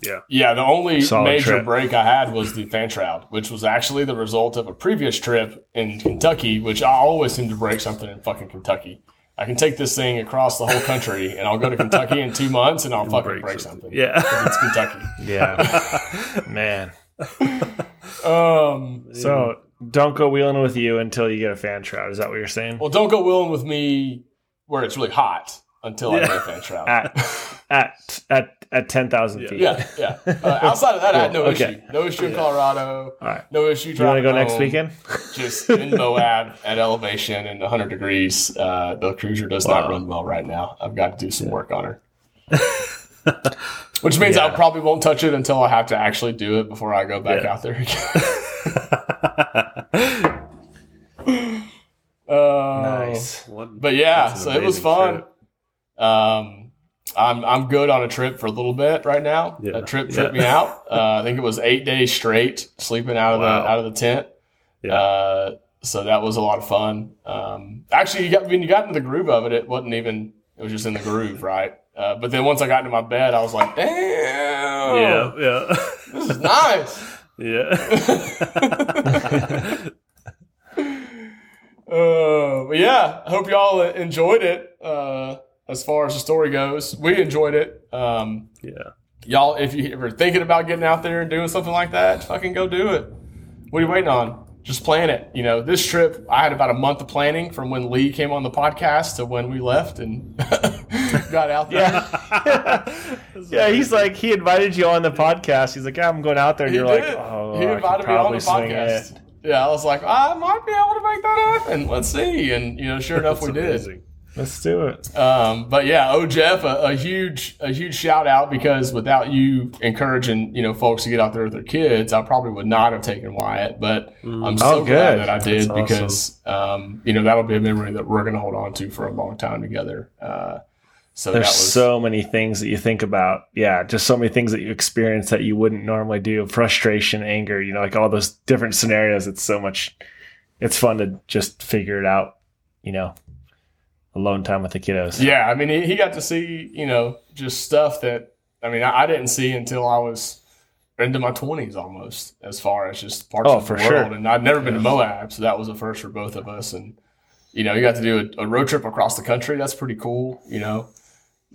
Yeah. Yeah, the only Solid major trip. break I had was the fan shroud, which was actually the result of a previous trip in Kentucky, which I always seem to break something in fucking Kentucky. I can take this thing across the whole country and I'll go to Kentucky in two months and I'll fucking break, something. Yeah. It's Kentucky. Yeah, man. Um, So don't go wheeling with you until you get a fan shroud. Is that what you're saying? well, don't go wheeling with me where it's really hot until I Yeah. get a fan shroud. At at at at ten thousand Yeah. feet. yeah, yeah. Uh, outside of that, I had no Okay. issue. No issue in Colorado. All right. No issue Do you want to go next weekend? just in Moab at elevation and 100 degrees. Uh, the cruiser does not run well right now. I've got to do some work on her. Which means I probably won't touch it until I have to actually do it before I go back Yeah. out there again. Uh, nice. What- But yeah, so it was fun. trip. Um, I'm I'm good on a trip for a little bit right now. Yeah. That trip tripped Yeah. me out. Uh, I think it was eight days straight sleeping out of Wow. the out of the tent. Yeah. Uh, so that was a lot of fun. Um, actually, you got when you got into the groove of it, it wasn't even. It was just in the groove, right? Uh, but then once I got into my bed, I was like, "Damn, Yeah. Yeah. this is nice." yeah. Uh, but yeah, I hope y'all enjoyed it. Uh, as far as the story goes, we enjoyed it. Um, yeah. y'all, if you ever thinking about getting out there and doing something like that, fucking go do it. What are you waiting on? Just plan it. You know, this trip, I had about a month of planning from when Lee came on the podcast to when we left and got out there. Yeah. yeah, he's like he invited you on the podcast. He's like, yeah, I'm going out there. And He you're did. like, oh, he invited me on the podcast. Yeah, I was like, I might be able to make that happen. Let's see. And you know, sure enough, we That's did. Amazing. Let's do it. Um, but yeah, oh Jeff, a, a huge a huge shout out because without you encouraging you know folks to get out there with their kids, I probably would not have taken Wyatt. But I'm so Oh, glad that I did That's awesome. because um, you know that'll be a memory that we're going to hold on to for a long time together. Uh, so There's that was so many things that you think about. Yeah, just so many things that you experience that you wouldn't normally do. Frustration, anger, you know, like all those different scenarios. It's so much. It's fun to just figure it out. You know, alone time with the kiddos. yeah. I mean, he, he got to see you know just stuff that I mean I, I didn't see until I was into my twenties almost, as far as just parts Oh, of the world. sure. And I'd never been to Moab, so that was a first for both of us. And you know, you got to do a, a road trip across the country. That's pretty cool. You know,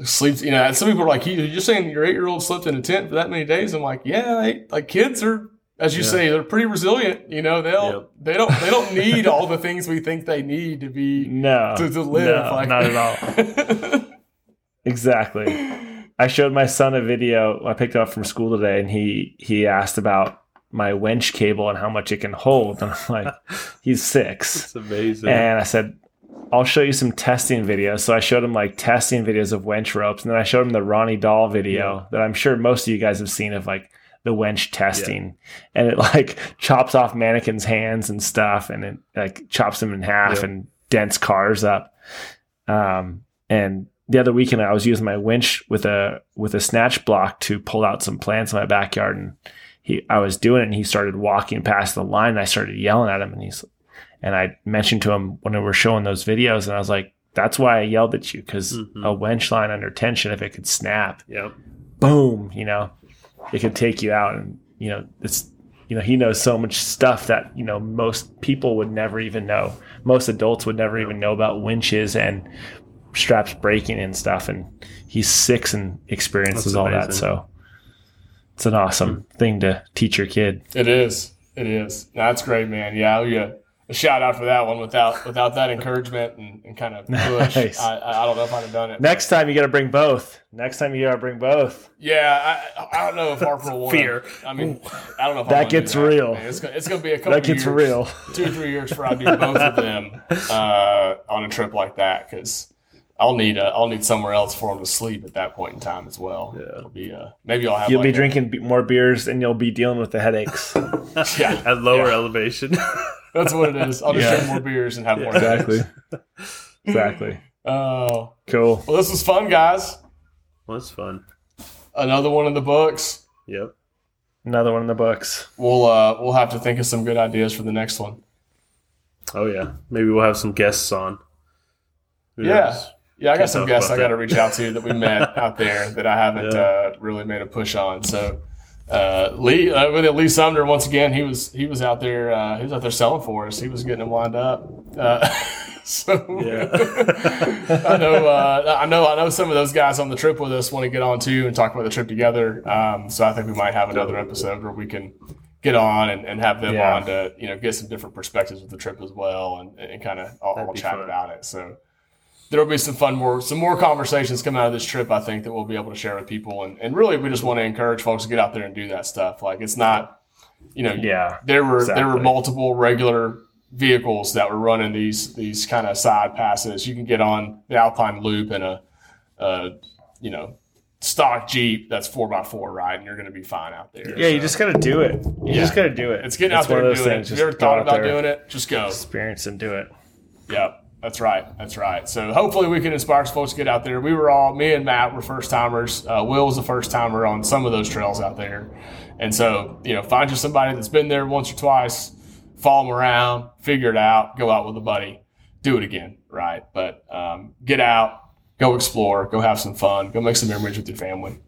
sleeps. You know, and some people are like, "You- "You're saying your eight year old slept in a tent for that many days?" I'm like, "Yeah, they, like kids are." As you Yeah. say, they're pretty resilient. You know, they'll Yep. they don't they don't need all the things we think they need to be No, to, to live. no, like not at all. Exactly. I showed my son a video I picked up from school today, and he he asked about my winch cable and how much it can hold. And I'm like, he's six, It's amazing. and I said, I'll show you some testing videos. So I showed him like testing videos of winch ropes, and then I showed him the Ronny Dahl video that I'm sure most of you guys have seen of like the winch testing, and it like chops off mannequins' hands and stuff, and it like chops them in half Yep. and dents cars up. Um, and the other weekend I was using my winch with a with a snatch block to pull out some plants in my backyard and he I was doing it and he started walking past the line and I started yelling at him and he's and I mentioned to him when we were showing those videos and I was like that's why I yelled at you because Mhm. a winch line under tension if it could snap yep. boom you know it could take you out and you know it's you know he knows so much stuff that you know most people would never even know. Most adults would never even know about winches and straps breaking and stuff. And he's six and experiences all that. So it's an awesome thing to teach your kid. It is. It is. That's great, man. Yeah, you a, shout out for that one. Without without that encouragement and, and kind of push, Nice. I, I I don't know if I'd have done it. Next time you got to bring both. Next time you got to bring both. Yeah, I, I don't know if Harper will. Fear. I mean, I don't know if I That gets real. man. It's gonna, it's gonna be a couple. That gets years, real. Two or three years for I do both of them uh, on a trip like that because I'll need uh, I'll need somewhere else for him to sleep at that point in time as well. Yeah. It'll be uh, maybe I'll have You'll like be a- drinking more beers and you'll be dealing with the headaches. Yeah, At lower Yeah. elevation. that's what it is. I'll just Yeah. drink more beers and have more. exactly. headaches. exactly. Oh, Cool. well, this was fun, guys. was fun. Another one in the books. Yep. Another one in the books. We'll uh, we'll have to think of some good ideas for the next one. Oh yeah. Maybe we'll have some guests on. Who Yeah. knows? Yeah, I got some guests I got to reach out to that we met out there that I haven't Yeah. uh, really made a push on. So uh, Lee, uh, with Lee Sumner once again, he was he was out there uh, he was out there selling for us. He was getting them lined up. Uh, so Yeah. I know uh, I know I know some of those guys on the trip with us want to get on too and talk about the trip together. Um, so I think we might have another episode where we can get on and, and have them Yeah. on to you know get some different perspectives of the trip as well and, and kind of all, all chat fun. about it. So there'll be some fun more some more conversations come out of this trip i think that we'll be able to share with people and, and really we just want to encourage folks to get out there and do that stuff like it's not you know Yeah. there were there were multiple regular vehicles that were running these these kind of side passes you can get on the alpine loop in a, a you know stock jeep that's four by four right and you're going to be fine out there Yeah, you just got to do it. You Yeah. just got to do it. it's getting out there and doing it if you ever thought about doing it just go Experience and do it. Yep, that's right. That's right. So hopefully we can inspire some folks to get out there. We were all me and Matt were first timers. Uh, Will was a first timer on some of those trails out there, and so you know find you somebody that's been there once or twice, follow them around, figure it out, go out with a buddy, do it again, right? But um, get out, go explore, go have some fun, go make some memories with your family.